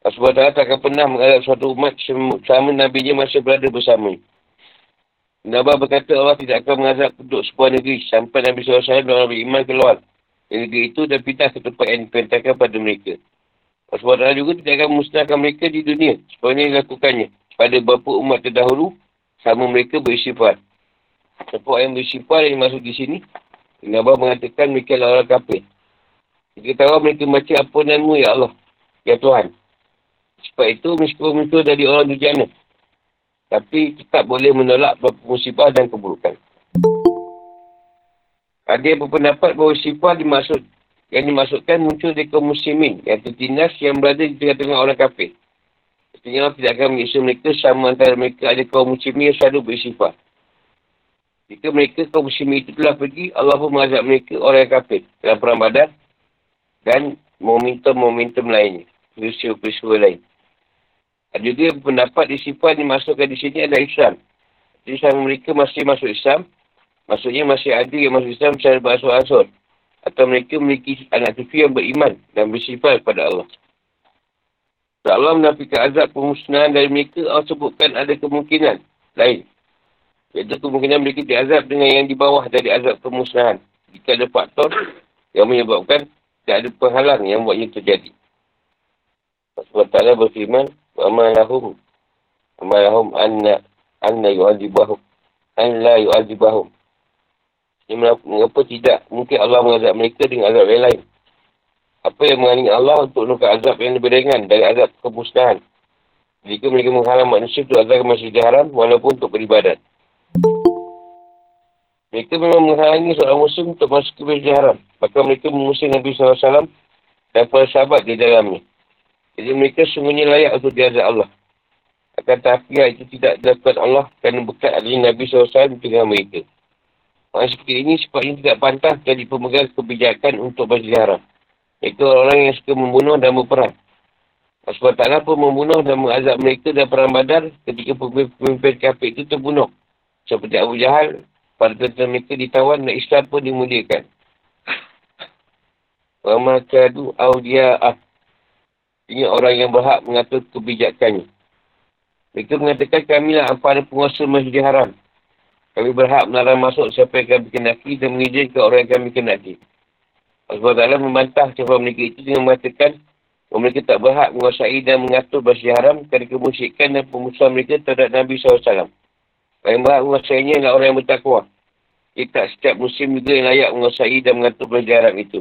Allah SWT tak akan pernah mengazab suatu umat sama Nabi-Nya masih berada bersama. Nabi berkata Allah tidak akan mengazab untuk sebuah negeri sampai Nabi SAW dan orang beriman keluar. Dari negeri itu dan pindah ke tempat yang diperintahkan pada mereka. Allah SWT juga tidak akan memusnahkan mereka di dunia. Ini dilakukannya. Pada beberapa umat terdahulu, sama mereka bersifat. Sebab yang bersifat yang masuk di sini, Nabi mengatakan mereka adalah orang kafir. Kita tahu mereka baca ampunanmu ya Allah. Ya Tuhan. Sebab itu meskipun mereka dari orang dujana. Tapi kita boleh menolak musibah dan keburukan. Ada yang berpendapat bahawa sifat dimaksud yang dimasukkan muncul dari kaum muslimin yang tertindas yang berada di tengah-tengah orang kafir. Allah tidak akan menyiksa mereka sama antara mereka ada kaum muslimin yang selalu bersifat. Jika mereka kaum muslimin itu telah pergi, Allah pun mengazab mereka orang yang kafir dalam perang badan dan momentum-momentum lainnya. Peristiwa-peristiwa lain. Ada juga pendapat di sifat dimasukkan di sini adalah Islam. Jadi sama mereka masih masuk Islam. Maksudnya masih ada yang masuk Islam secara berasur-asur. atau mereka memiliki anak cucu yang beriman dan bersifat kepada Allah. Allah menafikan azab pemusnahan dari mereka, Allah sebutkan ada kemungkinan lain. Iaitu kemungkinan mereka diazab dengan yang di bawah dari azab pemusnahan. Jika ada faktor yang menyebabkan tidak ada penghalang yang buatnya terjadi. Sebab taklah berfirman, وَمَا لَهُمْ وَمَا لَهُمْ أَنَّ أَنَّ يُعَذِبَهُمْ أَنْ لَا يُعَذِبَهُمْ Ini mengapa tidak mungkin Allah mengazab mereka dengan azab yang lain. Apa yang menghalangi Allah untuk menukar azab yang lebih ringan dari azab kemusnahan. Jika mereka menghalang manusia untuk azab masjid haram walaupun untuk beribadat. Mereka memang menghalangi seorang muslim untuk masuk ke masjid haram. Maka mereka mengusir Nabi SAW dan para sahabat di dalamnya. Jadi mereka semuanya layak untuk diazab Allah. Akan tetapi itu tidak dilakukan Allah kerana bekat adanya Nabi SAW dengan mereka. Orang seperti ini sepatutnya tidak pantas jadi pemegang kebijakan untuk masjid haram. Itu orang yang suka membunuh dan berperang. Sebab taklah pun membunuh dan mengazab mereka dan perang badar ketika pemimpin kafir itu terbunuh. Seperti Abu Jahal, pada tentera mereka ditawan dan Islam pun dimuliakan. Wa makadu awliya'ah. Ini orang yang berhak mengatur kebijakannya. Mereka mengatakan kamilah ampara penguasa masjid haram. Kami berhak melarang masuk siapa yang kami kenaki dan mengizinkan orang yang kami kenaki. Allah Ta'ala membantah cakap mereka itu dengan mengatakan bahawa mereka tak berhak menguasai dan mengatur bahasa haram kerana kemusyikan dan pemusuhan mereka terhadap Nabi SAW. Yang berhak menguasainya adalah orang yang bertakwa. Ia tak setiap musim juga yang layak menguasai dan mengatur haram itu.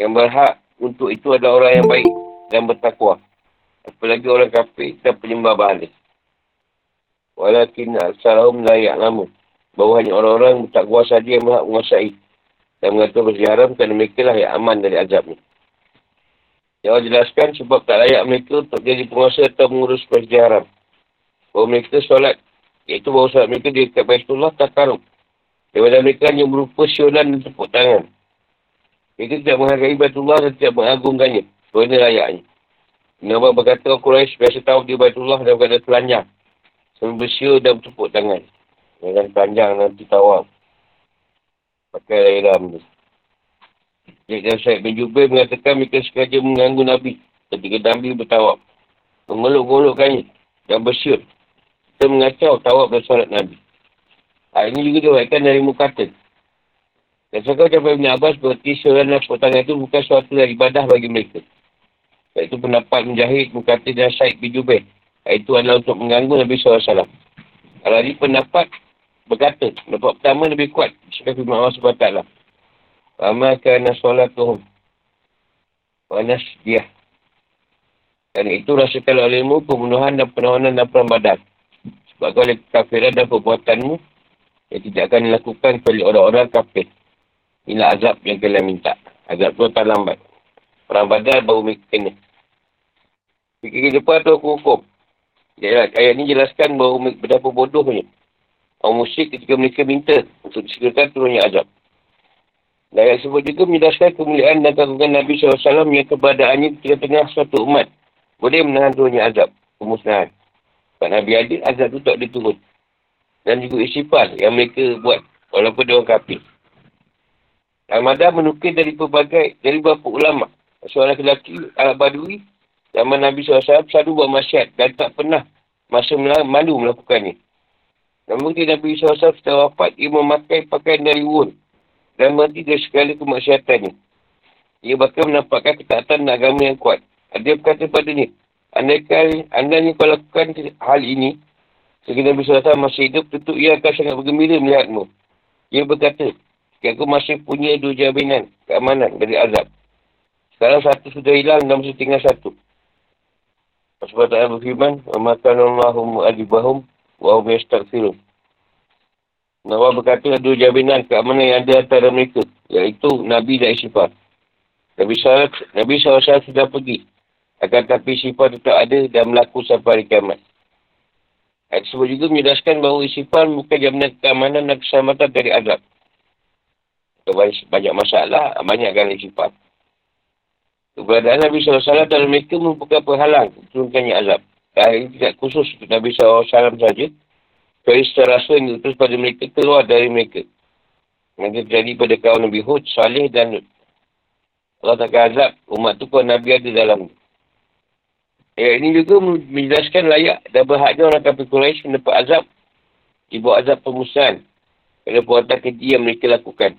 Yang berhak untuk itu adalah orang yang baik dan bertakwa. Apalagi orang kafir dan penyembah bahala. Walakin asarahum layak lama. Bahawa hanya orang-orang bertakwa saja yang berhak menguasai dan mengatur haram kerana mereka lah yang aman dari azab ni. Yang Allah jelaskan sebab tak layak mereka untuk jadi penguasa atau mengurus bersih haram. Bahawa mereka solat, iaitu bahawa solat mereka di dekat Baitullah tak karuk. Daripada mereka hanya berupa sionan dan tepuk tangan. Mereka tidak menghargai Baitullah dan tidak mengagungkannya. Ini layaknya. Nabi berkata, Quraisy biasa tahu di Baitullah dan berkata telanjang. Sambil bersiul dan bertepuk tangan. Dengan panjang nanti tawaf pakai ram tu. Jadi Syed bin Jubair mengatakan mereka sengaja mengganggu Nabi ketika Nabi bertawab. Mengeluk-gelukkannya dan bersyur. Kita mengacau tawab dan solat Nabi. Hal ini juga diwakilkan dari Mukatil. Dan sekarang ucapan Ibn Abbas berarti syuran dan potangan itu bukan suatu dari ibadah bagi mereka. Iaitu pendapat menjahit Mukatil dan Syed bin Jubair. Itu adalah untuk mengganggu Nabi SAW. Kalau ini pendapat berkata, pendapat pertama lebih kuat. Sebagai firman Allah SWT. Fama kana solatuhum. Wanas dia. Dan itu rasakan olehmu pembunuhan dan penahanan dan perang badan. Sebab kau oleh kafiran dan perbuatanmu yang tidak akan dilakukan kepada orang-orang kafir. Inilah azab yang kalian minta. Azab tu tak lambat. Perang badan baru mereka kena. Fikir ke depan tu aku hukum. Jadi, ayat ni jelaskan bahawa betapa bodohnya orang musyrik ketika mereka minta untuk disegerakan turunnya azab. Dan ayat sebut juga menjelaskan kemuliaan dan keagungan Nabi SAW yang keberadaannya ketika tengah suatu umat boleh menahan turunnya azab, pemusnahan. Sebab Nabi Adil, azab itu tak diturun. Dan juga isifat yang mereka buat walaupun dia orang kafir. Al-Madah menukir dari pelbagai, dari beberapa ulama. Seorang lelaki, Al-Badui, zaman Nabi SAW, selalu buat masyarakat dan tak pernah masa malu melakukannya. Namun dia Nabi SAW setelah wafat, ia memakai pakaian dari wun. Dan berhenti dari segala kemaksiatannya. Ia bahkan menampakkan ketaatan agama yang kuat. Dia berkata pada ni, Andaikan, ni kau lakukan hal ini, sekiranya Nabi SAW masih hidup, tentu ia akan sangat bergembira melihatmu. Ia berkata, jika aku masih punya dua jaminan, keamanan dari azab. Sekarang satu sudah hilang dan masih tinggal satu. Sebab tak ada berfirman, وَمَاكَنَ اللَّهُمُ أَلِبَهُمْ وَهُمْ يَسْتَغْفِرُمْ Nawa berkata ada dua jaminan keamanan yang ada antara mereka, iaitu Nabi dan Isyifat. Nabi SAW, Nabi SAW sudah pergi akan tapi Isifar tetap ada dan berlaku sampai hari kiamat. Ayat tersebut juga menjelaskan bahawa Isifar bukan jaminan keamanan dan keselamatan dari azab. Banyak masalah, banyakkan Isifar. Keberadaan Nabi SAW dalam mereka merupakan penghalang turunkannya azab. Dan ini tidak khusus untuk Nabi SAW saja. Tapi secara rasul yang diutus pada mereka keluar dari mereka. Yang terjadi pada kaum Nabi Hud, Salih dan Allah takkan azab umat tu kalau Nabi ada dalam Ya, ini juga menjelaskan layak dan berhaknya orang kafir Quraisy mendapat azab. Ibu azab pemusnahan. Kerana perbuatan keji yang mereka lakukan.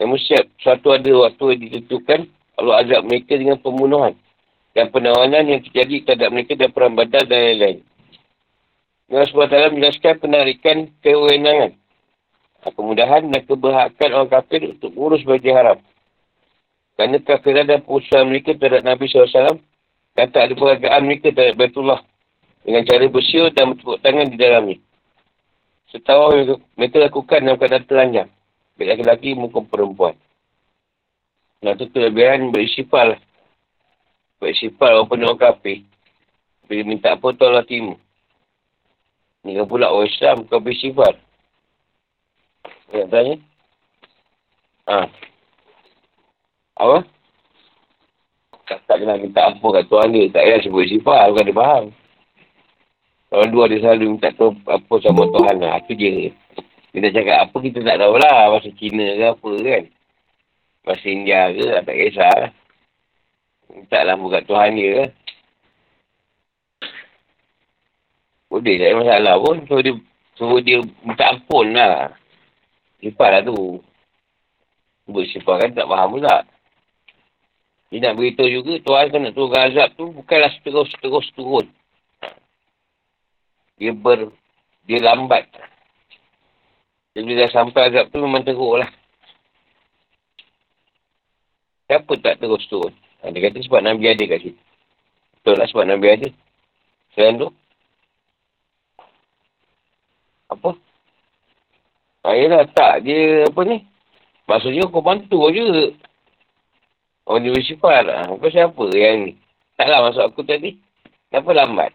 Namun siap, suatu ada waktu yang ditentukan, Allah azab mereka dengan pembunuhan. Dan penawanan yang terjadi terhadap mereka dan perang badal dan lain-lain. Allah SWT menjelaskan penarikan kewenangan. Kemudahan dan keberhakan orang kafir untuk mengurus bagi haram. Kerana kafiran dan perusahaan mereka terhadap Nabi SAW dan tak ada peragaan mereka terhadap Baitullah dengan cara bersyur dan bertepuk tangan di dalamnya. Setawa mereka lakukan dalam keadaan telanjang. Baik laki-laki maupun perempuan. Nah, itu kelebihan berisifal. Berisifal walaupun orang kafir. Bila minta apa, tu Allah timur. Ini kan pula orang Islam, kau berisifal. Ya, tanya? Ha. Apa? Tak, tak kena minta apa kat Tuhan dia. Tak payah sebut sifat, bukan dia faham. Orang dua dia selalu minta tu apa sama Tuhan lah. Itu je. Kita cakap apa kita tak tahu lah. Bahasa Cina ke apa kan. Bahasa India ke tak kisah lah. Minta lah bukan Tuhan dia kan. Boleh tak ada masalah pun. So dia, suruh dia minta ampun lah. Sifat lah tu. Sebut sifat kan tak faham pula. Dia nak beritahu juga Tuhan kan nak turun azab tu bukanlah terus-terus turun. Dia ber... Dia lambat. Dia bila sampai azab tu memang teruk lah. Siapa tak terus turun? Ha, dia kata sebab Nabi ada kat situ. Betul lah sebab Nabi ada. Selain tu. Apa? Ayolah tak. Dia apa ni? Maksudnya kau bantu je. Orang dia bersifat lah. Kau siapa yang ni? Taklah masuk aku tadi. Kenapa lambat?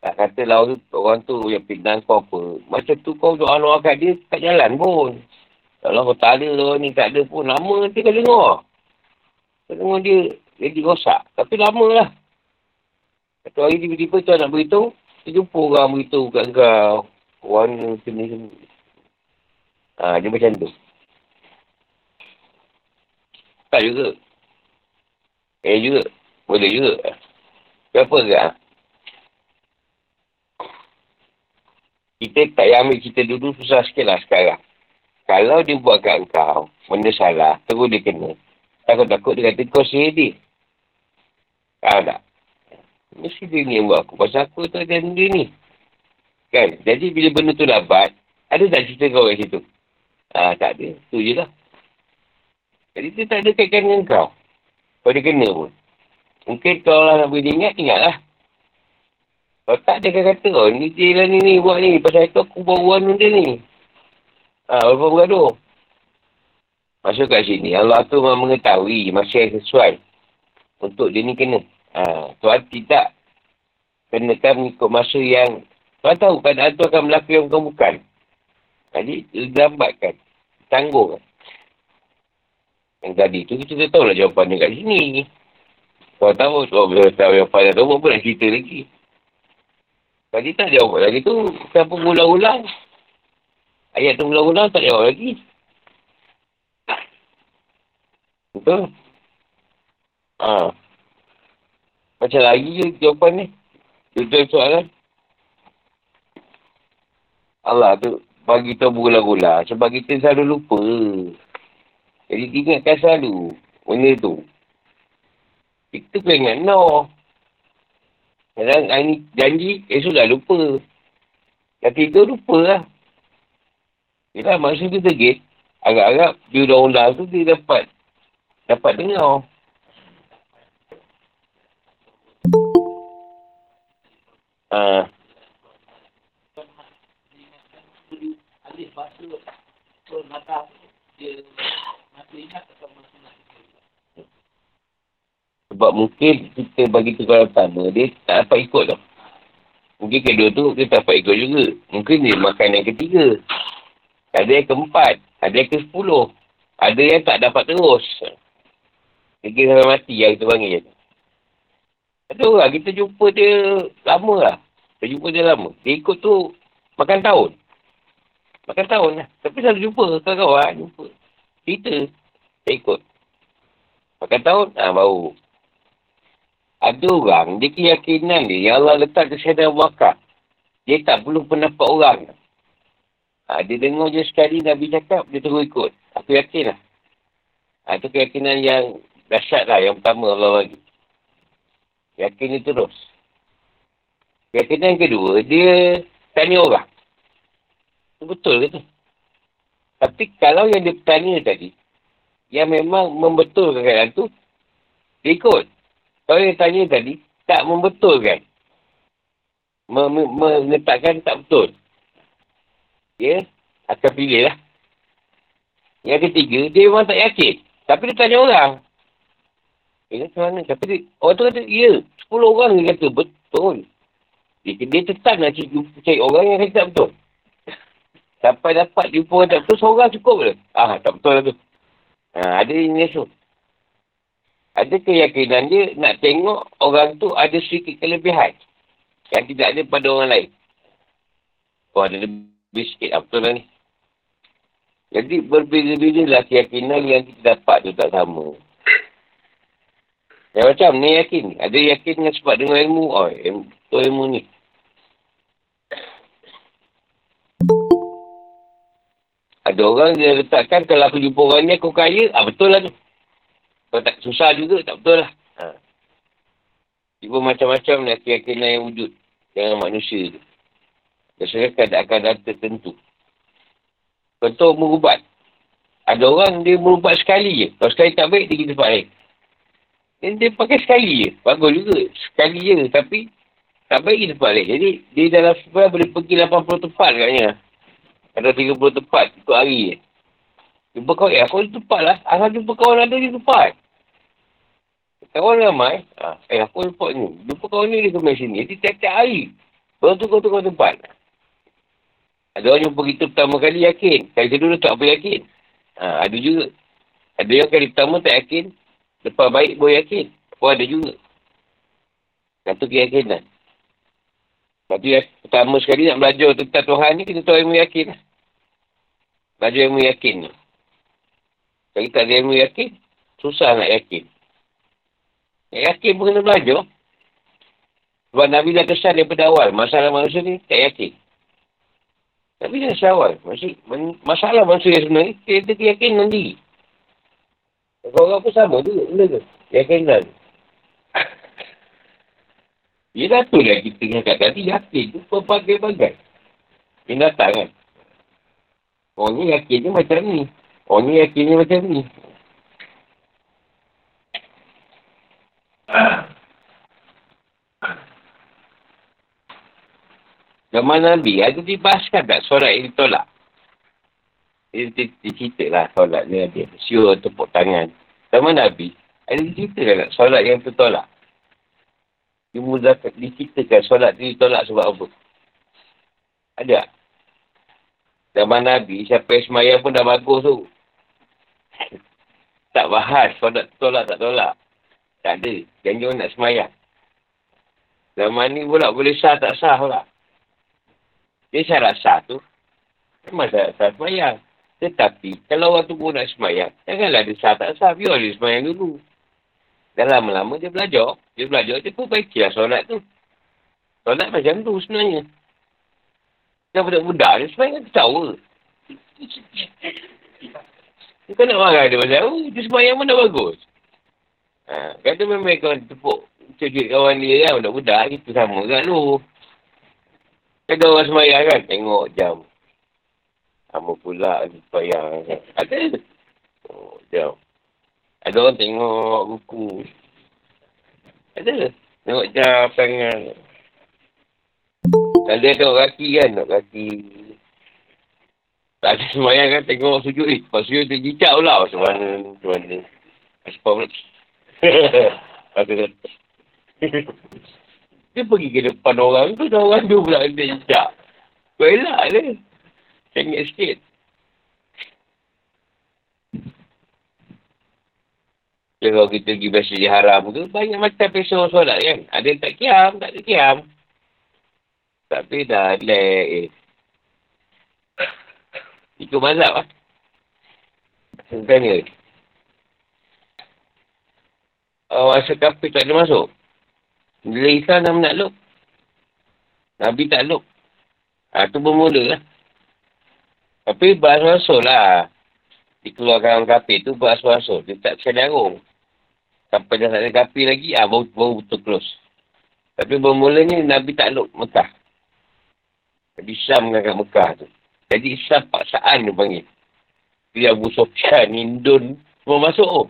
Tak kata lah orang tu yang fitnah kau apa. Macam tu kau doa-doa kat dia tak jalan pun. Kalau kau tak ada ni tak ada pun. Lama nanti kau dengar. Kau dengar dia jadi rosak. Tapi lama lah. Satu hari tiba-tiba tu nak beritahu. Dia jumpa orang beritahu kat kau. Orang ni macam ni. Ha, dia macam tu. Tak juga. Eh juga. Boleh juga. Kenapa ke? Ha? Kita tak payah ambil kita dulu susah sikit lah sekarang. Kalau dia buat kat kau, benda salah, terus dia kena. Takut-takut dia kata kau dia. Faham tak? Mesti dia ni yang buat aku. Pasal aku tu ada benda ni. Kan? Jadi bila benda tu dapat, ada tak cerita kau kat situ? Ah, tak ada. Tu je lah. Jadi dia tak ada kaitkan dengan kau. Kau dia kena pun. Mungkin kau lah nak boleh ingat, ingatlah. Kalau tak dia akan kata, oh ni dia lah ni, ni buat ni. Pasal itu aku buat buat benda ni. Ha, berapa bergaduh. Masuk kat sini. Allah tu mengetahui masa yang sesuai. Untuk dia ni kena. Ha, Tuhan tidak kenakan mengikut masa yang Tuhan tahu keadaan tu akan berlaku yang bukan bukan. Jadi, lambatkan. Tanggung. Yang tadi tu kita dah tahu lah jawapan kat sini. Kau tahu, kau bila tahu jawapan dah tahu, apa nak cerita lagi. Tadi tak jawab lagi tu, kenapa ulang-ulang? Ayat tu ulang-ulang tak jawab lagi. Betul? Ha. Macam lagi je jawapan ni. Betul soalan. Allah tu bagi tahu berulang-ulang. Sebab kita selalu lupa. Jadi ingatkan selalu benda tu. Kita kena ingat no. Kadang hari ni janji, esok dah lupa. Dah tidur lupa lah. Yelah masa tu tergit, agak-agak dia undang-undang tu dia dapat dapat dengar. Ah. Uh. Dia sebab mungkin kita bagi tukar pertama, dia tak dapat ikut tau. Mungkin kedua tu, dia tak dapat ikut juga. Mungkin dia makan yang ketiga. Ada yang keempat. Ada yang ke sepuluh. Ada yang tak dapat terus. Dia sampai mati yang kita panggil. Ada orang, kita jumpa dia lama lah. Kita jumpa dia lama. Dia ikut tu makan tahun. Makan tahun lah. Tapi selalu jumpa kawan-kawan. Jumpa. Cerita. Saya ikut. Pakai tahun, ha, bau. Ada orang, dia keyakinan dia, yang Allah letak kesedah wakar. Dia tak perlu pendapat orang. Ha, dia dengar je sekali Nabi cakap, dia terus ikut. Aku yakin lah. Ha, itu keyakinan yang dahsyat lah, yang pertama Allah bagi. Yakin dia terus. Keyakinan yang kedua, dia tanya orang. Itu betul ke tu? Tapi kalau yang dia tanya tadi, yang memang membetulkan keadaan tu, dia ikut. Kalau yang tanya tadi, tak membetulkan. Menetapkan tak betul. Ya, akan pilih lah. Yang ketiga, dia memang tak yakin. Tapi dia tanya orang. Ya, macam mana? Tapi dia, orang tu kata, ya. Sepuluh orang dia kata, betul. Dia, dia tetap nak cari, cari orang yang kata tak betul. Sampai dapat jumpa orang tak betul, seorang cukup ke? Ah, tak betul lah tu. Ha, ada ini tu. Ada keyakinan dia nak tengok orang tu ada sedikit kelebihan. Yang tidak ada pada orang lain. Oh ada lebih sikit. Apa lah ni? Jadi berbeza-beza lah keyakinan yang kita dapat tu tak sama. Yang macam ni yakin. Ada yakin dengan sebab dengan ilmu. Oh ilmu, ilmu ni. Ada orang dia letakkan kalau aku jumpa orang ni aku kaya. Ah betul lah tu. Kalau tak susah juga, tak betul lah. Ha. Tiba macam-macam lah keyakinan yang wujud dengan manusia tu. Biasanya keadaan-keadaan tertentu. Contoh merubat. Ada orang dia merubat sekali je. Kalau sekali tak baik, dia pergi tempat lain. Dan dia pakai sekali je. Bagus juga. Sekali je. Tapi tak baik di tempat lain. Jadi dia dalam sebuah boleh pergi 80 tempat katnya. Atau 30 tempat ikut hari. Jumpa kawan, eh aku ada tempat lah. Asal jumpa kawan ada di tempat. Kawan ramai, ah, eh aku ada ni. Jumpa kawan ni dia kembali sini. Jadi tiap-tiap hari. Baru tu kau tukar tempat. Ada orang jumpa kita pertama kali yakin. Kali kedua tak apa yakin. Ha, ada juga. Ada yang kali pertama tak yakin. Lepas baik boleh yakin. Pun ada juga. Satu keyakinan. Lepas tu ya, pertama sekali nak belajar tentang Tuhan ni, kita tahu ilmu yakin. Belajar ilmu yakin ni. Kalau tak ada ilmu yakin, susah nak yakin. Nak yakin pun kena belajar. Sebab Nabi dah kesan daripada awal. Masalah manusia ni tak yakin. Tapi dah kesan awal. Maksud, masalah manusia sebenarnya, kita keyakinan diri. Kalau orang pun sama juga. Benda tu. Yakinan. Dia dah tu lah kita cakap tadi yakin tu pelbagai-bagai. Binatang kan. Orang ni yakin macam ni. Orang ni yakinnya macam ni. Zaman Nabi, ada dibahaskan tak solat yang ditolak? Dia, dia, dia cerita lah solat ni ada. Siur tepuk tangan. Zaman Nabi, ada cerita tak solat yang tertolak? Dia muzakat, diceritakan solat ni ditolak sebab apa? Ada tak? Zaman Nabi, siapa yang semayang pun dah bagus tu tak bahas solat tolak tak tolak. Tak ada. Janji orang nak semayang. Zaman ni pula boleh sah tak sah pula. Dia syarat sah tu. Memang syarat sah semayang. Tetapi, kalau orang tu pun nak semayang, janganlah dia sah tak sah. Biar dia semayang dulu. Dan lama-lama dia belajar. Dia belajar, dia pun baikilah solat tu. Solat macam tu sebenarnya. Dan budak-budak dia semayang ketawa. Kau nak marah dia pasal, oh, dia sembahyang mana bagus. Ha, kata memang kau tepuk cekik kawan dia kan, budak-budak, itu sama kan lu. Kata orang sembahyang kan, tengok jam. Sama pula sembahyang. Ada. Oh, jam. Ada orang tengok buku. Ada. Tengok jam tangan. Kalau dia tengok kaki kan, tengok kaki. Tak ada semayang kan tengok sujud ni. Eh, lepas sujud dia jicak pula. Macam mana? Macam mana ni? Aspar pula. dia pergi ke depan orang tu. Dan orang tu pula dia jicak. Kau elak dia. Cengit sikit. Kalau kita pergi masjid haram tu, banyak macam peso solat kan. Ada yang tak kiam, tak ada kiam. Tapi dah lek eh. Ikut mazhab lah. Tanya. Oh, masa kafir tak ada masuk. Bila Islam dah menakluk. Nabi takluk. Ha, tu bermula lah. Tapi bahasa rasul lah. Dikeluarkan orang kafir tu bahasa rasul. Dia tak sedarung. Sampai dah tak ada kafir lagi, ah ha, baru, baru betul close. Tapi bermula ni Nabi takluk Mekah. Nabi Islam mengangkat Mekah tu. Jadi Islam paksaan dia panggil. Dia Abu Sofyan, Indun, semua masuk. Oh.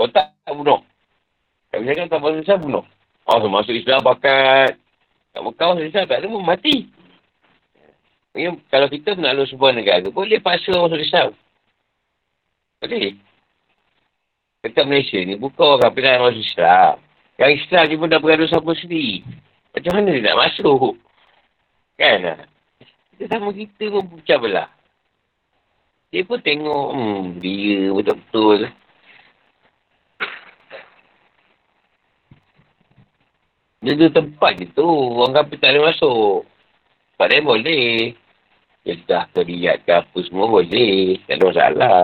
Kau tak, tak bunuh. Tapi saya kan tak masuk Islam bunuh. Oh, so masuk Islam bakat. Tak Mekah masuk Islam tak ada pun mati. Ya, kalau kita menakluk sebuah negara, boleh paksa masuk Islam. Boleh. Dekat Malaysia ni, bukan orang pilihan masuk Islam. Yang Islam ni pun dah bergaduh sama sendiri. Macam mana dia nak masuk? Kan? Sama kita pun pecah belah. Dia pun tengok, hmm, dia betul-betul. Dia tu tempat je tu. Orang kapal tak boleh masuk. Tak ada boleh. Jedah ke lihat ke apa semua boleh. Tak ada masalah.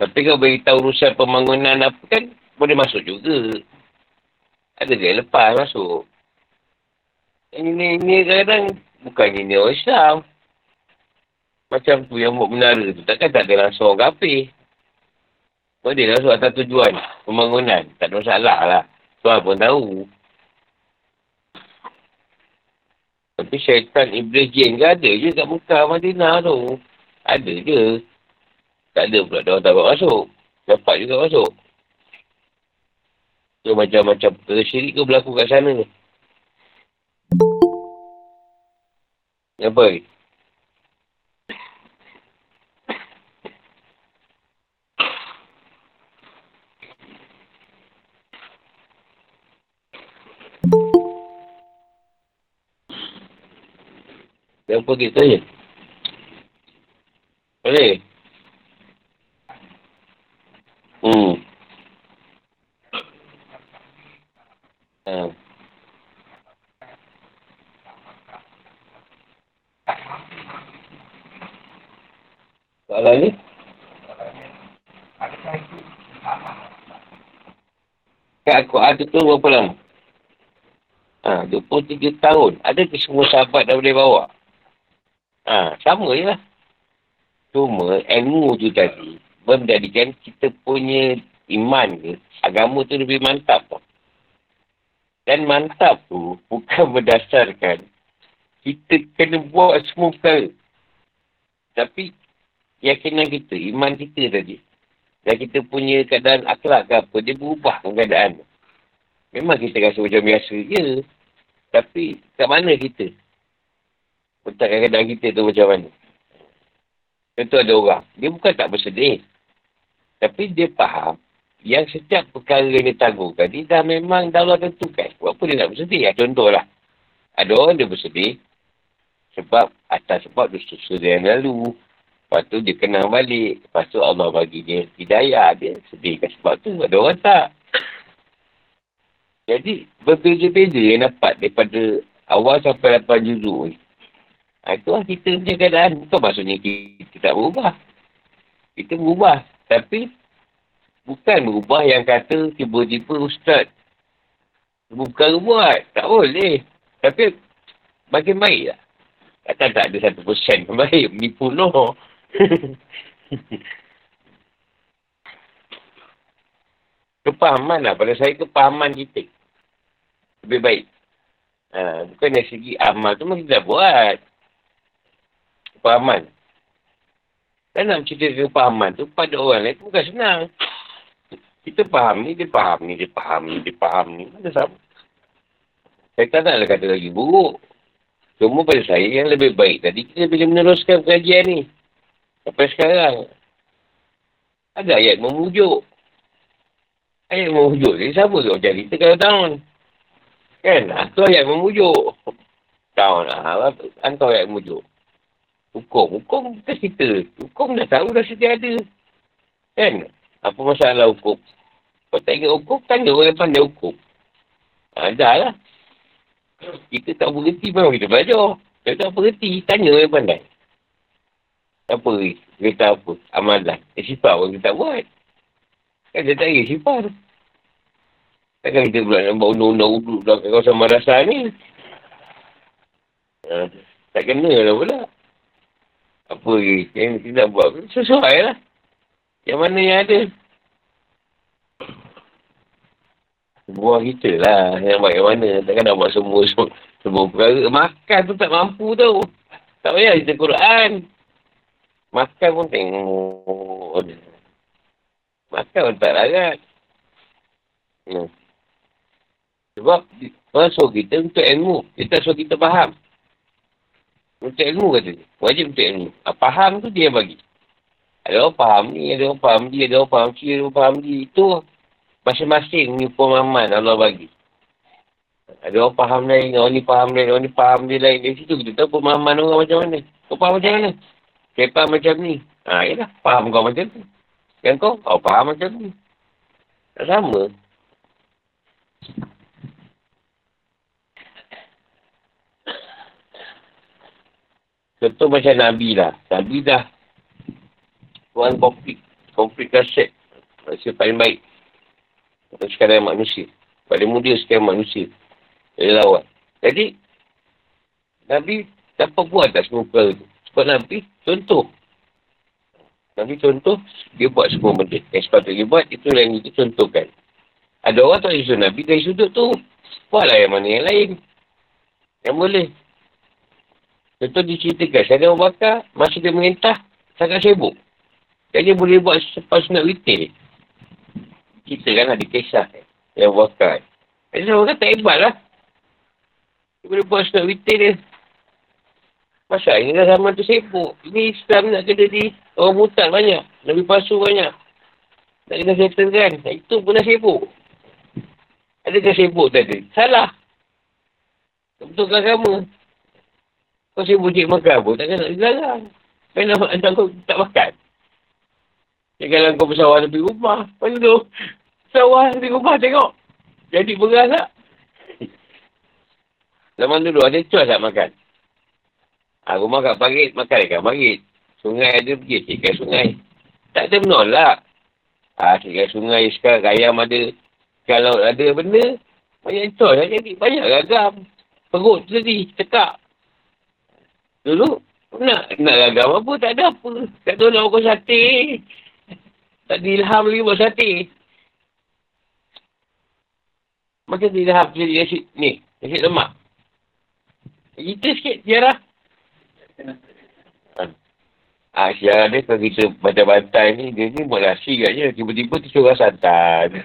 Tapi kalau beritahu urusan pembangunan apa kan, boleh masuk juga. Ada dia lepas masuk. Ini, ini kadang bukan ini orang Islam. Macam tu yang buat menara tu. Takkan tak ada langsung orang kapir. Boleh langsung atas tujuan pembangunan. Tak ada masalah lah. Tuan pun tahu. Tapi syaitan iblis jin ke ada je kat Mekah Madinah tu. Ada je. Tak ada pula dia orang tak masuk. Dapat juga masuk. So macam-macam perkara syirik ke berlaku kat sana ni. Apa? Apa kita je? Boleh? Hmm. Ha. Soalan ni? Kak aku ada tu berapa lama? Ha, 23 tahun. Ada ke semua sahabat dah boleh bawa? Ha, sama je lah. Cuma ilmu tu tadi menjadikan kita punya iman ke, agama tu lebih mantap tau. Dan mantap tu bukan berdasarkan kita kena buat semua perkara. Tapi keyakinan kita, iman kita tadi. Dan kita punya keadaan akhlak ke apa, dia berubah keadaan. Memang kita rasa macam biasa je. Tapi kat mana kita? Letak keadaan kita tu macam mana. Tentu ada orang. Dia bukan tak bersedih. Tapi dia faham yang setiap perkara yang dia tangguhkan, dia dah memang dah Allah tentukan. Buat apa dia nak bersedih? Ya, contohlah. Ada orang dia bersedih sebab atas sebab dosa dia yang lalu. Lepas tu dia kenal balik. Lepas tu Allah bagi dia hidayah. Dia sedihkan sebab tu. Ada orang tak. Jadi berbeza-beza yang dapat daripada awal sampai lapan juzuk ni. Ha, lah kita punya keadaan. Bukan maksudnya kita tak berubah. Kita berubah. Tapi, bukan berubah yang kata tiba-tiba ustaz. Bukan buat. Tak boleh. Tapi, makin baik lah. Kata tak ada satu persen yang baik. Menipu no. kepahaman lah. Pada saya kepahaman kita. Lebih baik. Ha, bukan dari segi amal tu mesti dah buat kepahaman. Dan nak cerita kepahaman tu pada orang lain bukan senang. Kita faham ni, dia faham ni, dia faham ni, dia faham ni. Mana sama? Saya tak naklah kata lagi buruk. Cuma pada saya yang lebih baik tadi kita bila meneruskan pengajian ni. Sampai sekarang. Ada ayat memujuk. Ayat memujuk. Jadi siapa tu cari kita kalau tahun? Kan? Itu ayat memujuk. Tahun lah. Hantar ayat memujuk. Hukum. Hukum kita cerita. Hukum dah tahu dah sedia ada. Kan? Apa masalah hukum? Kau tak ingat hukum, tanya orang yang pandai hukum. Ha, dah lah. Kita tak berhenti pun kita belajar. Kita tak berhenti, tanya orang pandai. Apa Kita apa? Amalan. Eh, sifat pun kita buat. Kan dia tak ingat sifat. Takkan kita pula nak bawa undang-undang uduk dalam kawasan madrasah ni. Ha, tak kena lah pula. Apa lagi? Yang kita nak buat sesuai lah. Yang mana yang ada. Buah kita lah. Yang baik yang mana. Takkan nak buat semua, semua, semua perkara. Makan tu tak mampu tau. Tak payah cerita Quran. Makan pun tengok. Makan pun tak larat. Hmm. Sebab orang suruh kita untuk ilmu. Kita suruh kita faham. Untuk ilmu kata dia. Wajib untuk ilmu. Ah, faham tu dia bagi. Ada orang faham ni, ada orang faham dia, ada orang faham si, ada orang faham dia. Itu masing-masing ni pemahaman Allah bagi. Ada orang faham lain, orang ni faham lain, orang ni faham dia lain. Dari situ kita tahu pemahaman orang macam mana. Kau faham macam mana? Saya macam ni. Ha, yelah. Faham kau macam tu. Yang kau, kau faham macam ni. Tak sama. Contoh macam Nabi lah. Nabi dah Tuan konflik. Konflik kaset. Manusia paling baik. Sekarang manusia. Paling muda sekarang manusia. Dia lawan. Jadi, Nabi dapat buat tak semua perkara tu. Sebab Nabi contoh. Nabi contoh, dia buat semua benda. Yang sepatutnya dia buat, itu yang kita contohkan. Ada orang tak isu Nabi dari sudut tu. Buatlah yang mana yang lain. Yang boleh. Contoh diceritakan, saya orang bakar, masa dia mengintah, sangat sibuk. Jadi dia boleh buat sepas nak retail. Kita kan ada kisah yang bakar. Jadi orang kata hebat lah. Dia boleh buat sepak retail dia. Masa ini dah zaman tu sibuk. Ini Islam nak kena di orang mutan banyak. Nabi palsu banyak. Tak kena settle kan. Itu pun dah sibuk. Adakah sibuk tadi? Salah. Betul agama? Kau sibuk cik makan pun. Takkan nak dilarang. Kenapa nak kau tak makan? Janganlah kau bersawah tepi rumah. Lepas tu, bersawah tepi rumah tengok. Jadi beras tak? Zaman dulu ada cuas tak makan? Ha, rumah kat parit, makan dekat parit. Sungai ada, pergi cikkan sungai. Tak ada menolak. Ha, cikkan sungai sekarang, ayam ada. Kalau ada benda, banyak cos lah jadi. Banyak ragam. Perut tu tadi, cekak. Dulu, nak, nak ragam apa, tak ada apa. Tak tahu nak makan sate. Tak dilham lagi buat sate. Macam dilham jadi nasi, ni, nasi lemak. Kita sikit, sejarah. Ah, siapa dia kalau kita baca bantai ni, dia ni buat nasi kat je. Tiba-tiba tu curah santan.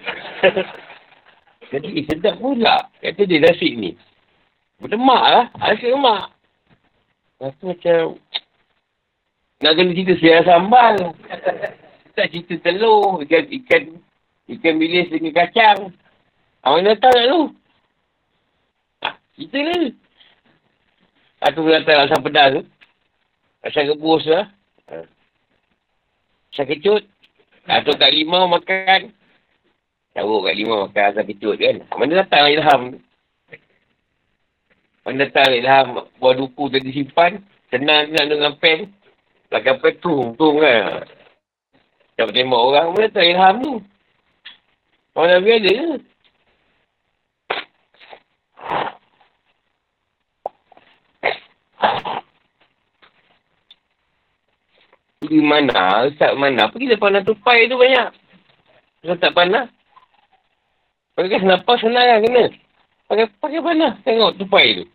Jadi sedap pula. Kata dia nasi ni. Berdemak lah. Nasi lemak. Rasa macam... Nak kena cerita siar sambal. tak cerita telur. Ikan, ikan, ikan bilis dengan kacang. Awak nak tahu tak tu? Ah, cerita lah. Aku datang asam pedas tu. Asam rebus lah. Asam kecut. Atau kat limau makan. Caruk kat limau makan asam kecut kan. Mana datang ilham? Mana datang ilham buah duku tadi simpan. Senang nak dengan pen. Belakang pen tu. Tu kan. Tak tembak orang. Mana datang ilham tu? Orang Nabi ada ke? Pergi mana? Ustaz mana? Pergi depan panah tupai tu banyak. Ustaz tak panah. Pakai senapas senang lah kena. Pakai, pakai panah. Tengok tupai tu.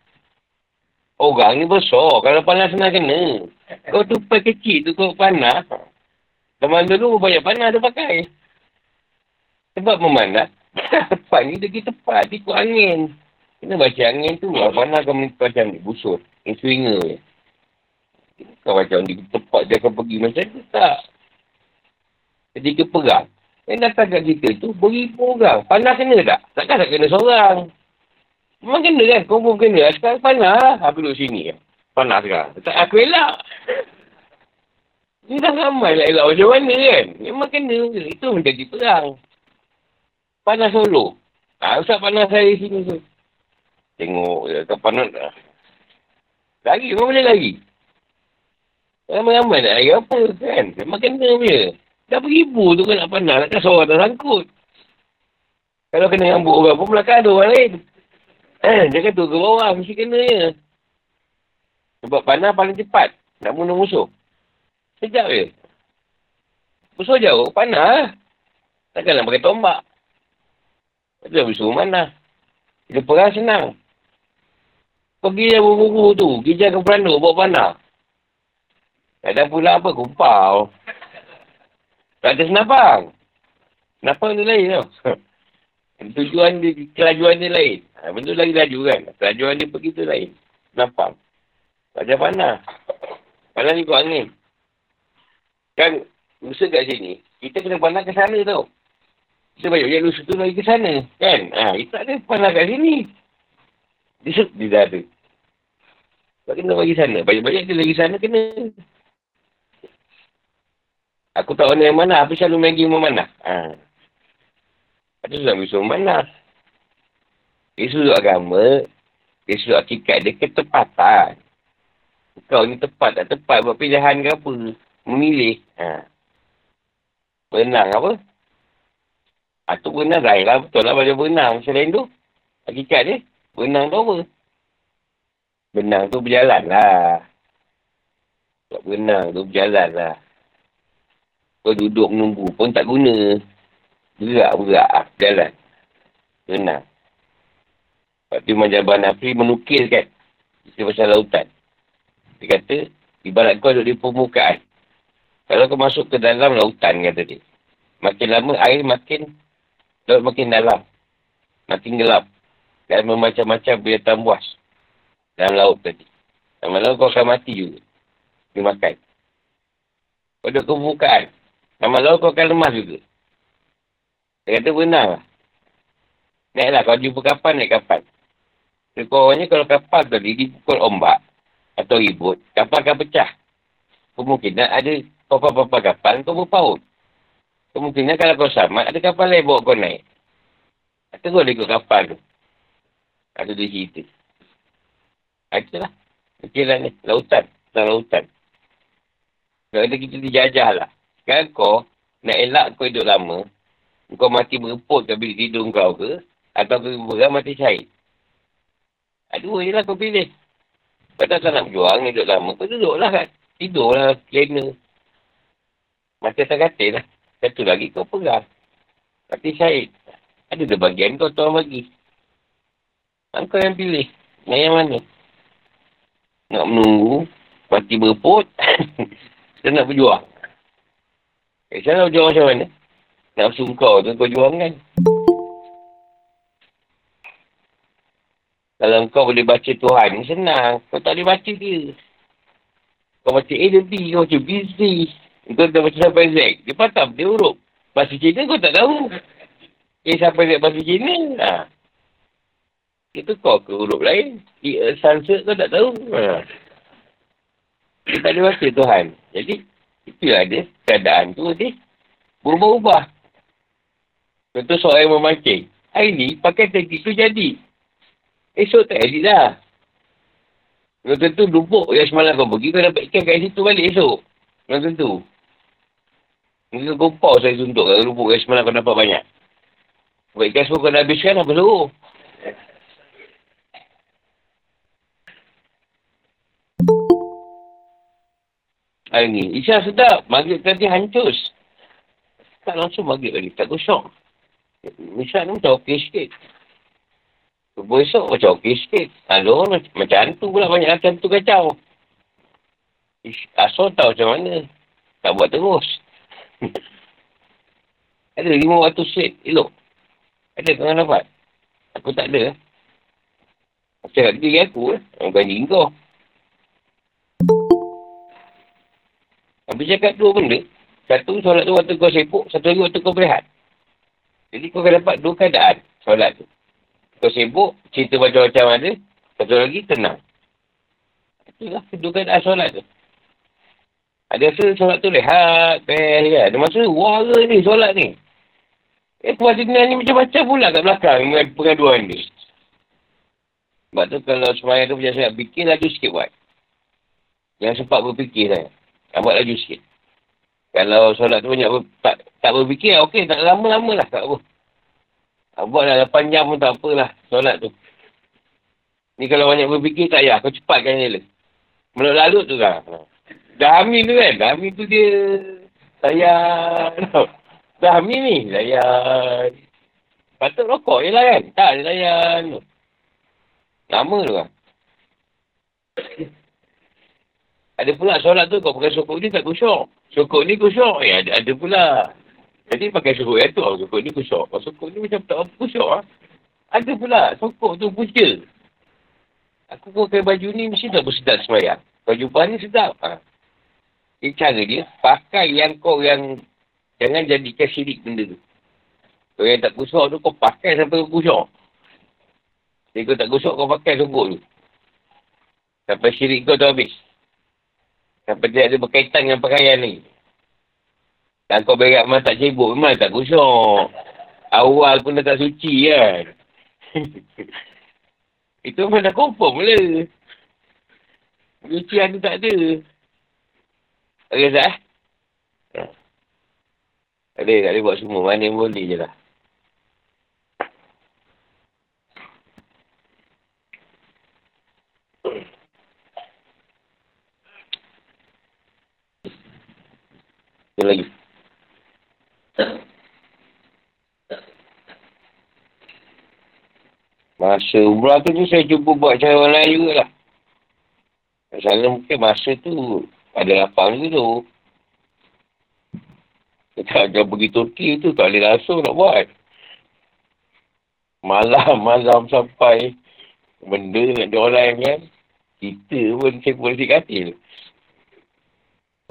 Orang ni besar. Kalau panah senang kena. Kau tupai kecil tu kau panah. Zaman dulu banyak panah tu pakai. Sebab memanah. tepat ni dia tepat. Ikut angin. Kena baca angin tu. Panah kau macam ni. Busur. Yang swinger je. Bukan macam di tempat dia akan pergi macam tu. Tak. Ketika perang. Yang datang kat kita tu, beribu orang. Panah kena tak? Takkan tak kena seorang. Memang kena kan? Kau kena. Sekarang panah lah. Aku duduk sini. Panah sekarang. Tak aku elak. Ni dah ramai lah elak macam mana kan? Memang kena. Itu menjadi perang. Panah solo. Tak usah panah saya sini tu. Tengok je. Kau panah dah. Lagi, memang boleh lagi. Ramai-ramai nak lagi apa kan? Memang kena punya. Dah beribu tu kan nak pandang. Takkan seorang tak sangkut. Kalau kena rambut orang pun belakang ada orang lain. Eh, jangan tu ke bawah. Mesti kena je. Sebab panah paling cepat. Nak bunuh musuh. Sekejap je. Musuh jauh. Panah lah. Takkan nak pakai tombak. Itu dah bersuruh mana. Dia perang senang. Pergi dia buru-buru tu. Gijal ke perandu. Bawa panah. Tak ada pula apa. Kumpau. Tak ada senapang. Senapang tu lain tau. Tujuan dia, kelajuan dia lain. Ha, benda lagi laju kan. Kelajuan dia pergi tu lain. Senapang. Tak ada panah. Panah ni kau angin. Kan, usaha kat sini. Kita kena panah ke sana tau. Kita banyak yang lusa tu lagi ke sana. Kan? Ha, kita ada panah kat sini. Dia, dia dah ada. Tak kena bagi sana. Banyak-banyak dia lagi sana kena. Aku tak yang mana. Apa selalu main game mana? Ha. Ada sudah musuh mana? Sudut agama. Dia sudut hakikat dia ketepatan. Kau ni tepat tak tepat buat pilihan ke apa. Memilih. Ha. Benang apa? Ha, tu benang lain lah. Betul lah macam benang. Selain tu. Hakikat dia. Benang tu apa? Benang tu berjalan lah. Buat benang tu berjalan lah. Kau duduk menunggu pun tak guna. Berak-berak lah. Jalan. Benang. Lepas tu macam Abang Nafri menukil kan. Kita pasal lautan. Dia kata, ibarat kau duduk di permukaan. Kalau kau masuk ke dalam lautan, kata dia. Makin lama, air makin, laut makin dalam. Makin gelap. Dan macam-macam binatang buas. Dalam laut tadi. Lama-lama kau akan mati juga. Dimakan. Kau duduk ke permukaan. Lama-lama kau akan lemah juga. Dia kata benar lah. Naiklah kau jumpa kapal, naik kapal. Sekurang-kurangnya kalau kapal tadi dipukul ombak atau ribut, kapal akan pecah. Kemungkinan ada kapal-kapal kapal kau berpaut. Kemungkinan kalau kau selamat, ada kapal lain bawa kau naik. Atau kau ikut kapal tu. Ada di situ. Itulah. Itulah ni. Lautan. Tentang lautan. Kalau kita dijajah lah. Sekarang kau nak elak kau hidup lama, kau mati bereput ke bilik tidur kau ke, atau kau berang mati syahid. Dua je lah kau pilih. Kau tak nak berjuang hidup lama, kau duduklah kan. Tidurlah, lena. Mati atas katil lah. Satu lagi kau pegang. Mati syahid. Ada dah bagian kau tuan bagi. Kau yang pilih. Nak yang mana? Nak menunggu. Mati bereput. Kita nak berjuang. Eh, saya nak berjuang macam mana? Nafsu kau tu kau juang kan? Kalau kau boleh baca Tuhan, senang. Kau tak boleh baca dia. Kau baca A dan B, kau baca B, C. Kau dah baca sampai Z. Dia patah, dia huruf. Bahasa Cina kau tak tahu. A sampai Z bahasa Cina. Ha. Itu kau ke huruf lain. Di Sanskrit kau tak tahu. Ha. Dia tak boleh baca Tuhan. Jadi, itulah dia. Keadaan tu dia. Berubah-ubah. Contoh soal yang memancing. Hari ni, pakai teknik tu jadi. Esok tak edit dah. Belum tentu lumpuk yang semalam kau pergi, kau dapat ikan kat situ balik esok. Belum tentu. Mungkin kau pau saya suntuk kalau lumpuk yang semalam kau dapat banyak. Buat ikan semua kau dah habiskan, apa suruh? Hari ni, Isya sedap. Maghrib tadi hancur. Tak langsung maghrib lagi. Tak gosok. Isya ni macam okey sikit. Subuh esok macam okey sikit. Lalu macam, hantu pula banyak macam tu kacau. Asal tahu macam mana. Tak buat terus. ada lima waktu set. Elok. Ada kau dapat? Aku tak ada. Macam kat diri aku. Bukan diri kau. Habis cakap dua benda. Satu, solat tu waktu kau sibuk. Satu lagi waktu kau berehat. Jadi kau akan dapat dua keadaan solat tu. Kau sibuk, cerita macam-macam ada. Satu lagi, tenang. Itulah kedua keadaan solat tu. Ada rasa solat tu lehat, best kan. Ada masa, wah ni solat ni. Eh, kewajiban ni macam-macam pula kat belakang dengan pengaduan ni. Sebab tu kalau semayang tu macam saya fikir laju sikit buat. Jangan sempat berfikir saya. Buat laju sikit. Kalau solat tu banyak ber, tak, tak berfikir, okey, tak lama-lama lah. Tak apa. Buat lah 8 jam pun tak apalah. Solat tu. Ni kalau banyak berfikir tak payah. Kau cepatkan je lah. Menurut lalut tu kan. Dah amin tu kan. Dah amin tu dia layan. Dah amin ni. Layan. Patut rokok je lah kan. Tak dia layan. Lama tu kan. Ada pula solat tu kau pakai sokok ni tak kusyuk. Sokok ni kusyuk. Eh ada, ada pula. Jadi pakai sokok yang tu. Sokok ni kusyuk. Kalau sokok ni macam tak kusyuk lah. Ada pula. Sokok tu pusja. Aku pakai baju ni mesti tak bersedap semayang. Kau jumpa ni sedap. Ha. Ini cara dia, pakai yang kau yang jangan jadikan syirik benda tu. Kau yang tak kusuk tu, kau pakai sampai kau kusuk. Jadi kau tak kusuk, kau pakai sokok tu. Sampai syirik kau tu habis. Sampai dia ada berkaitan dengan pakaian ni. Dan kau berak memang tak cebok, memang tak kusuk. Awal pun dah tak suci kan. Itu memang dah confirm lah. Cucian tu tak ada. Okey, Zah? Tak boleh, tak boleh buat semua. Mana yang boleh je lah. Yang lagi. Masa umrah tu, tu saya cuba buat cara orang lain jugalah. Masalah mungkin masa tu ada lapang juga tu. Kita akan pergi Turki tu tak boleh langsung nak buat. Malam-malam sampai benda nak dia orang kan. Kita pun saya boleh dikatil.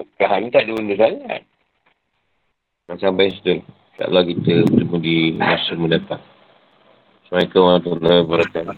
Mekah ni tak ada benda sangat. Sampai situ. InsyaAllah kita bertemu di masa mendatang. Assalamualaikum warahmatullahi wabarakatuh.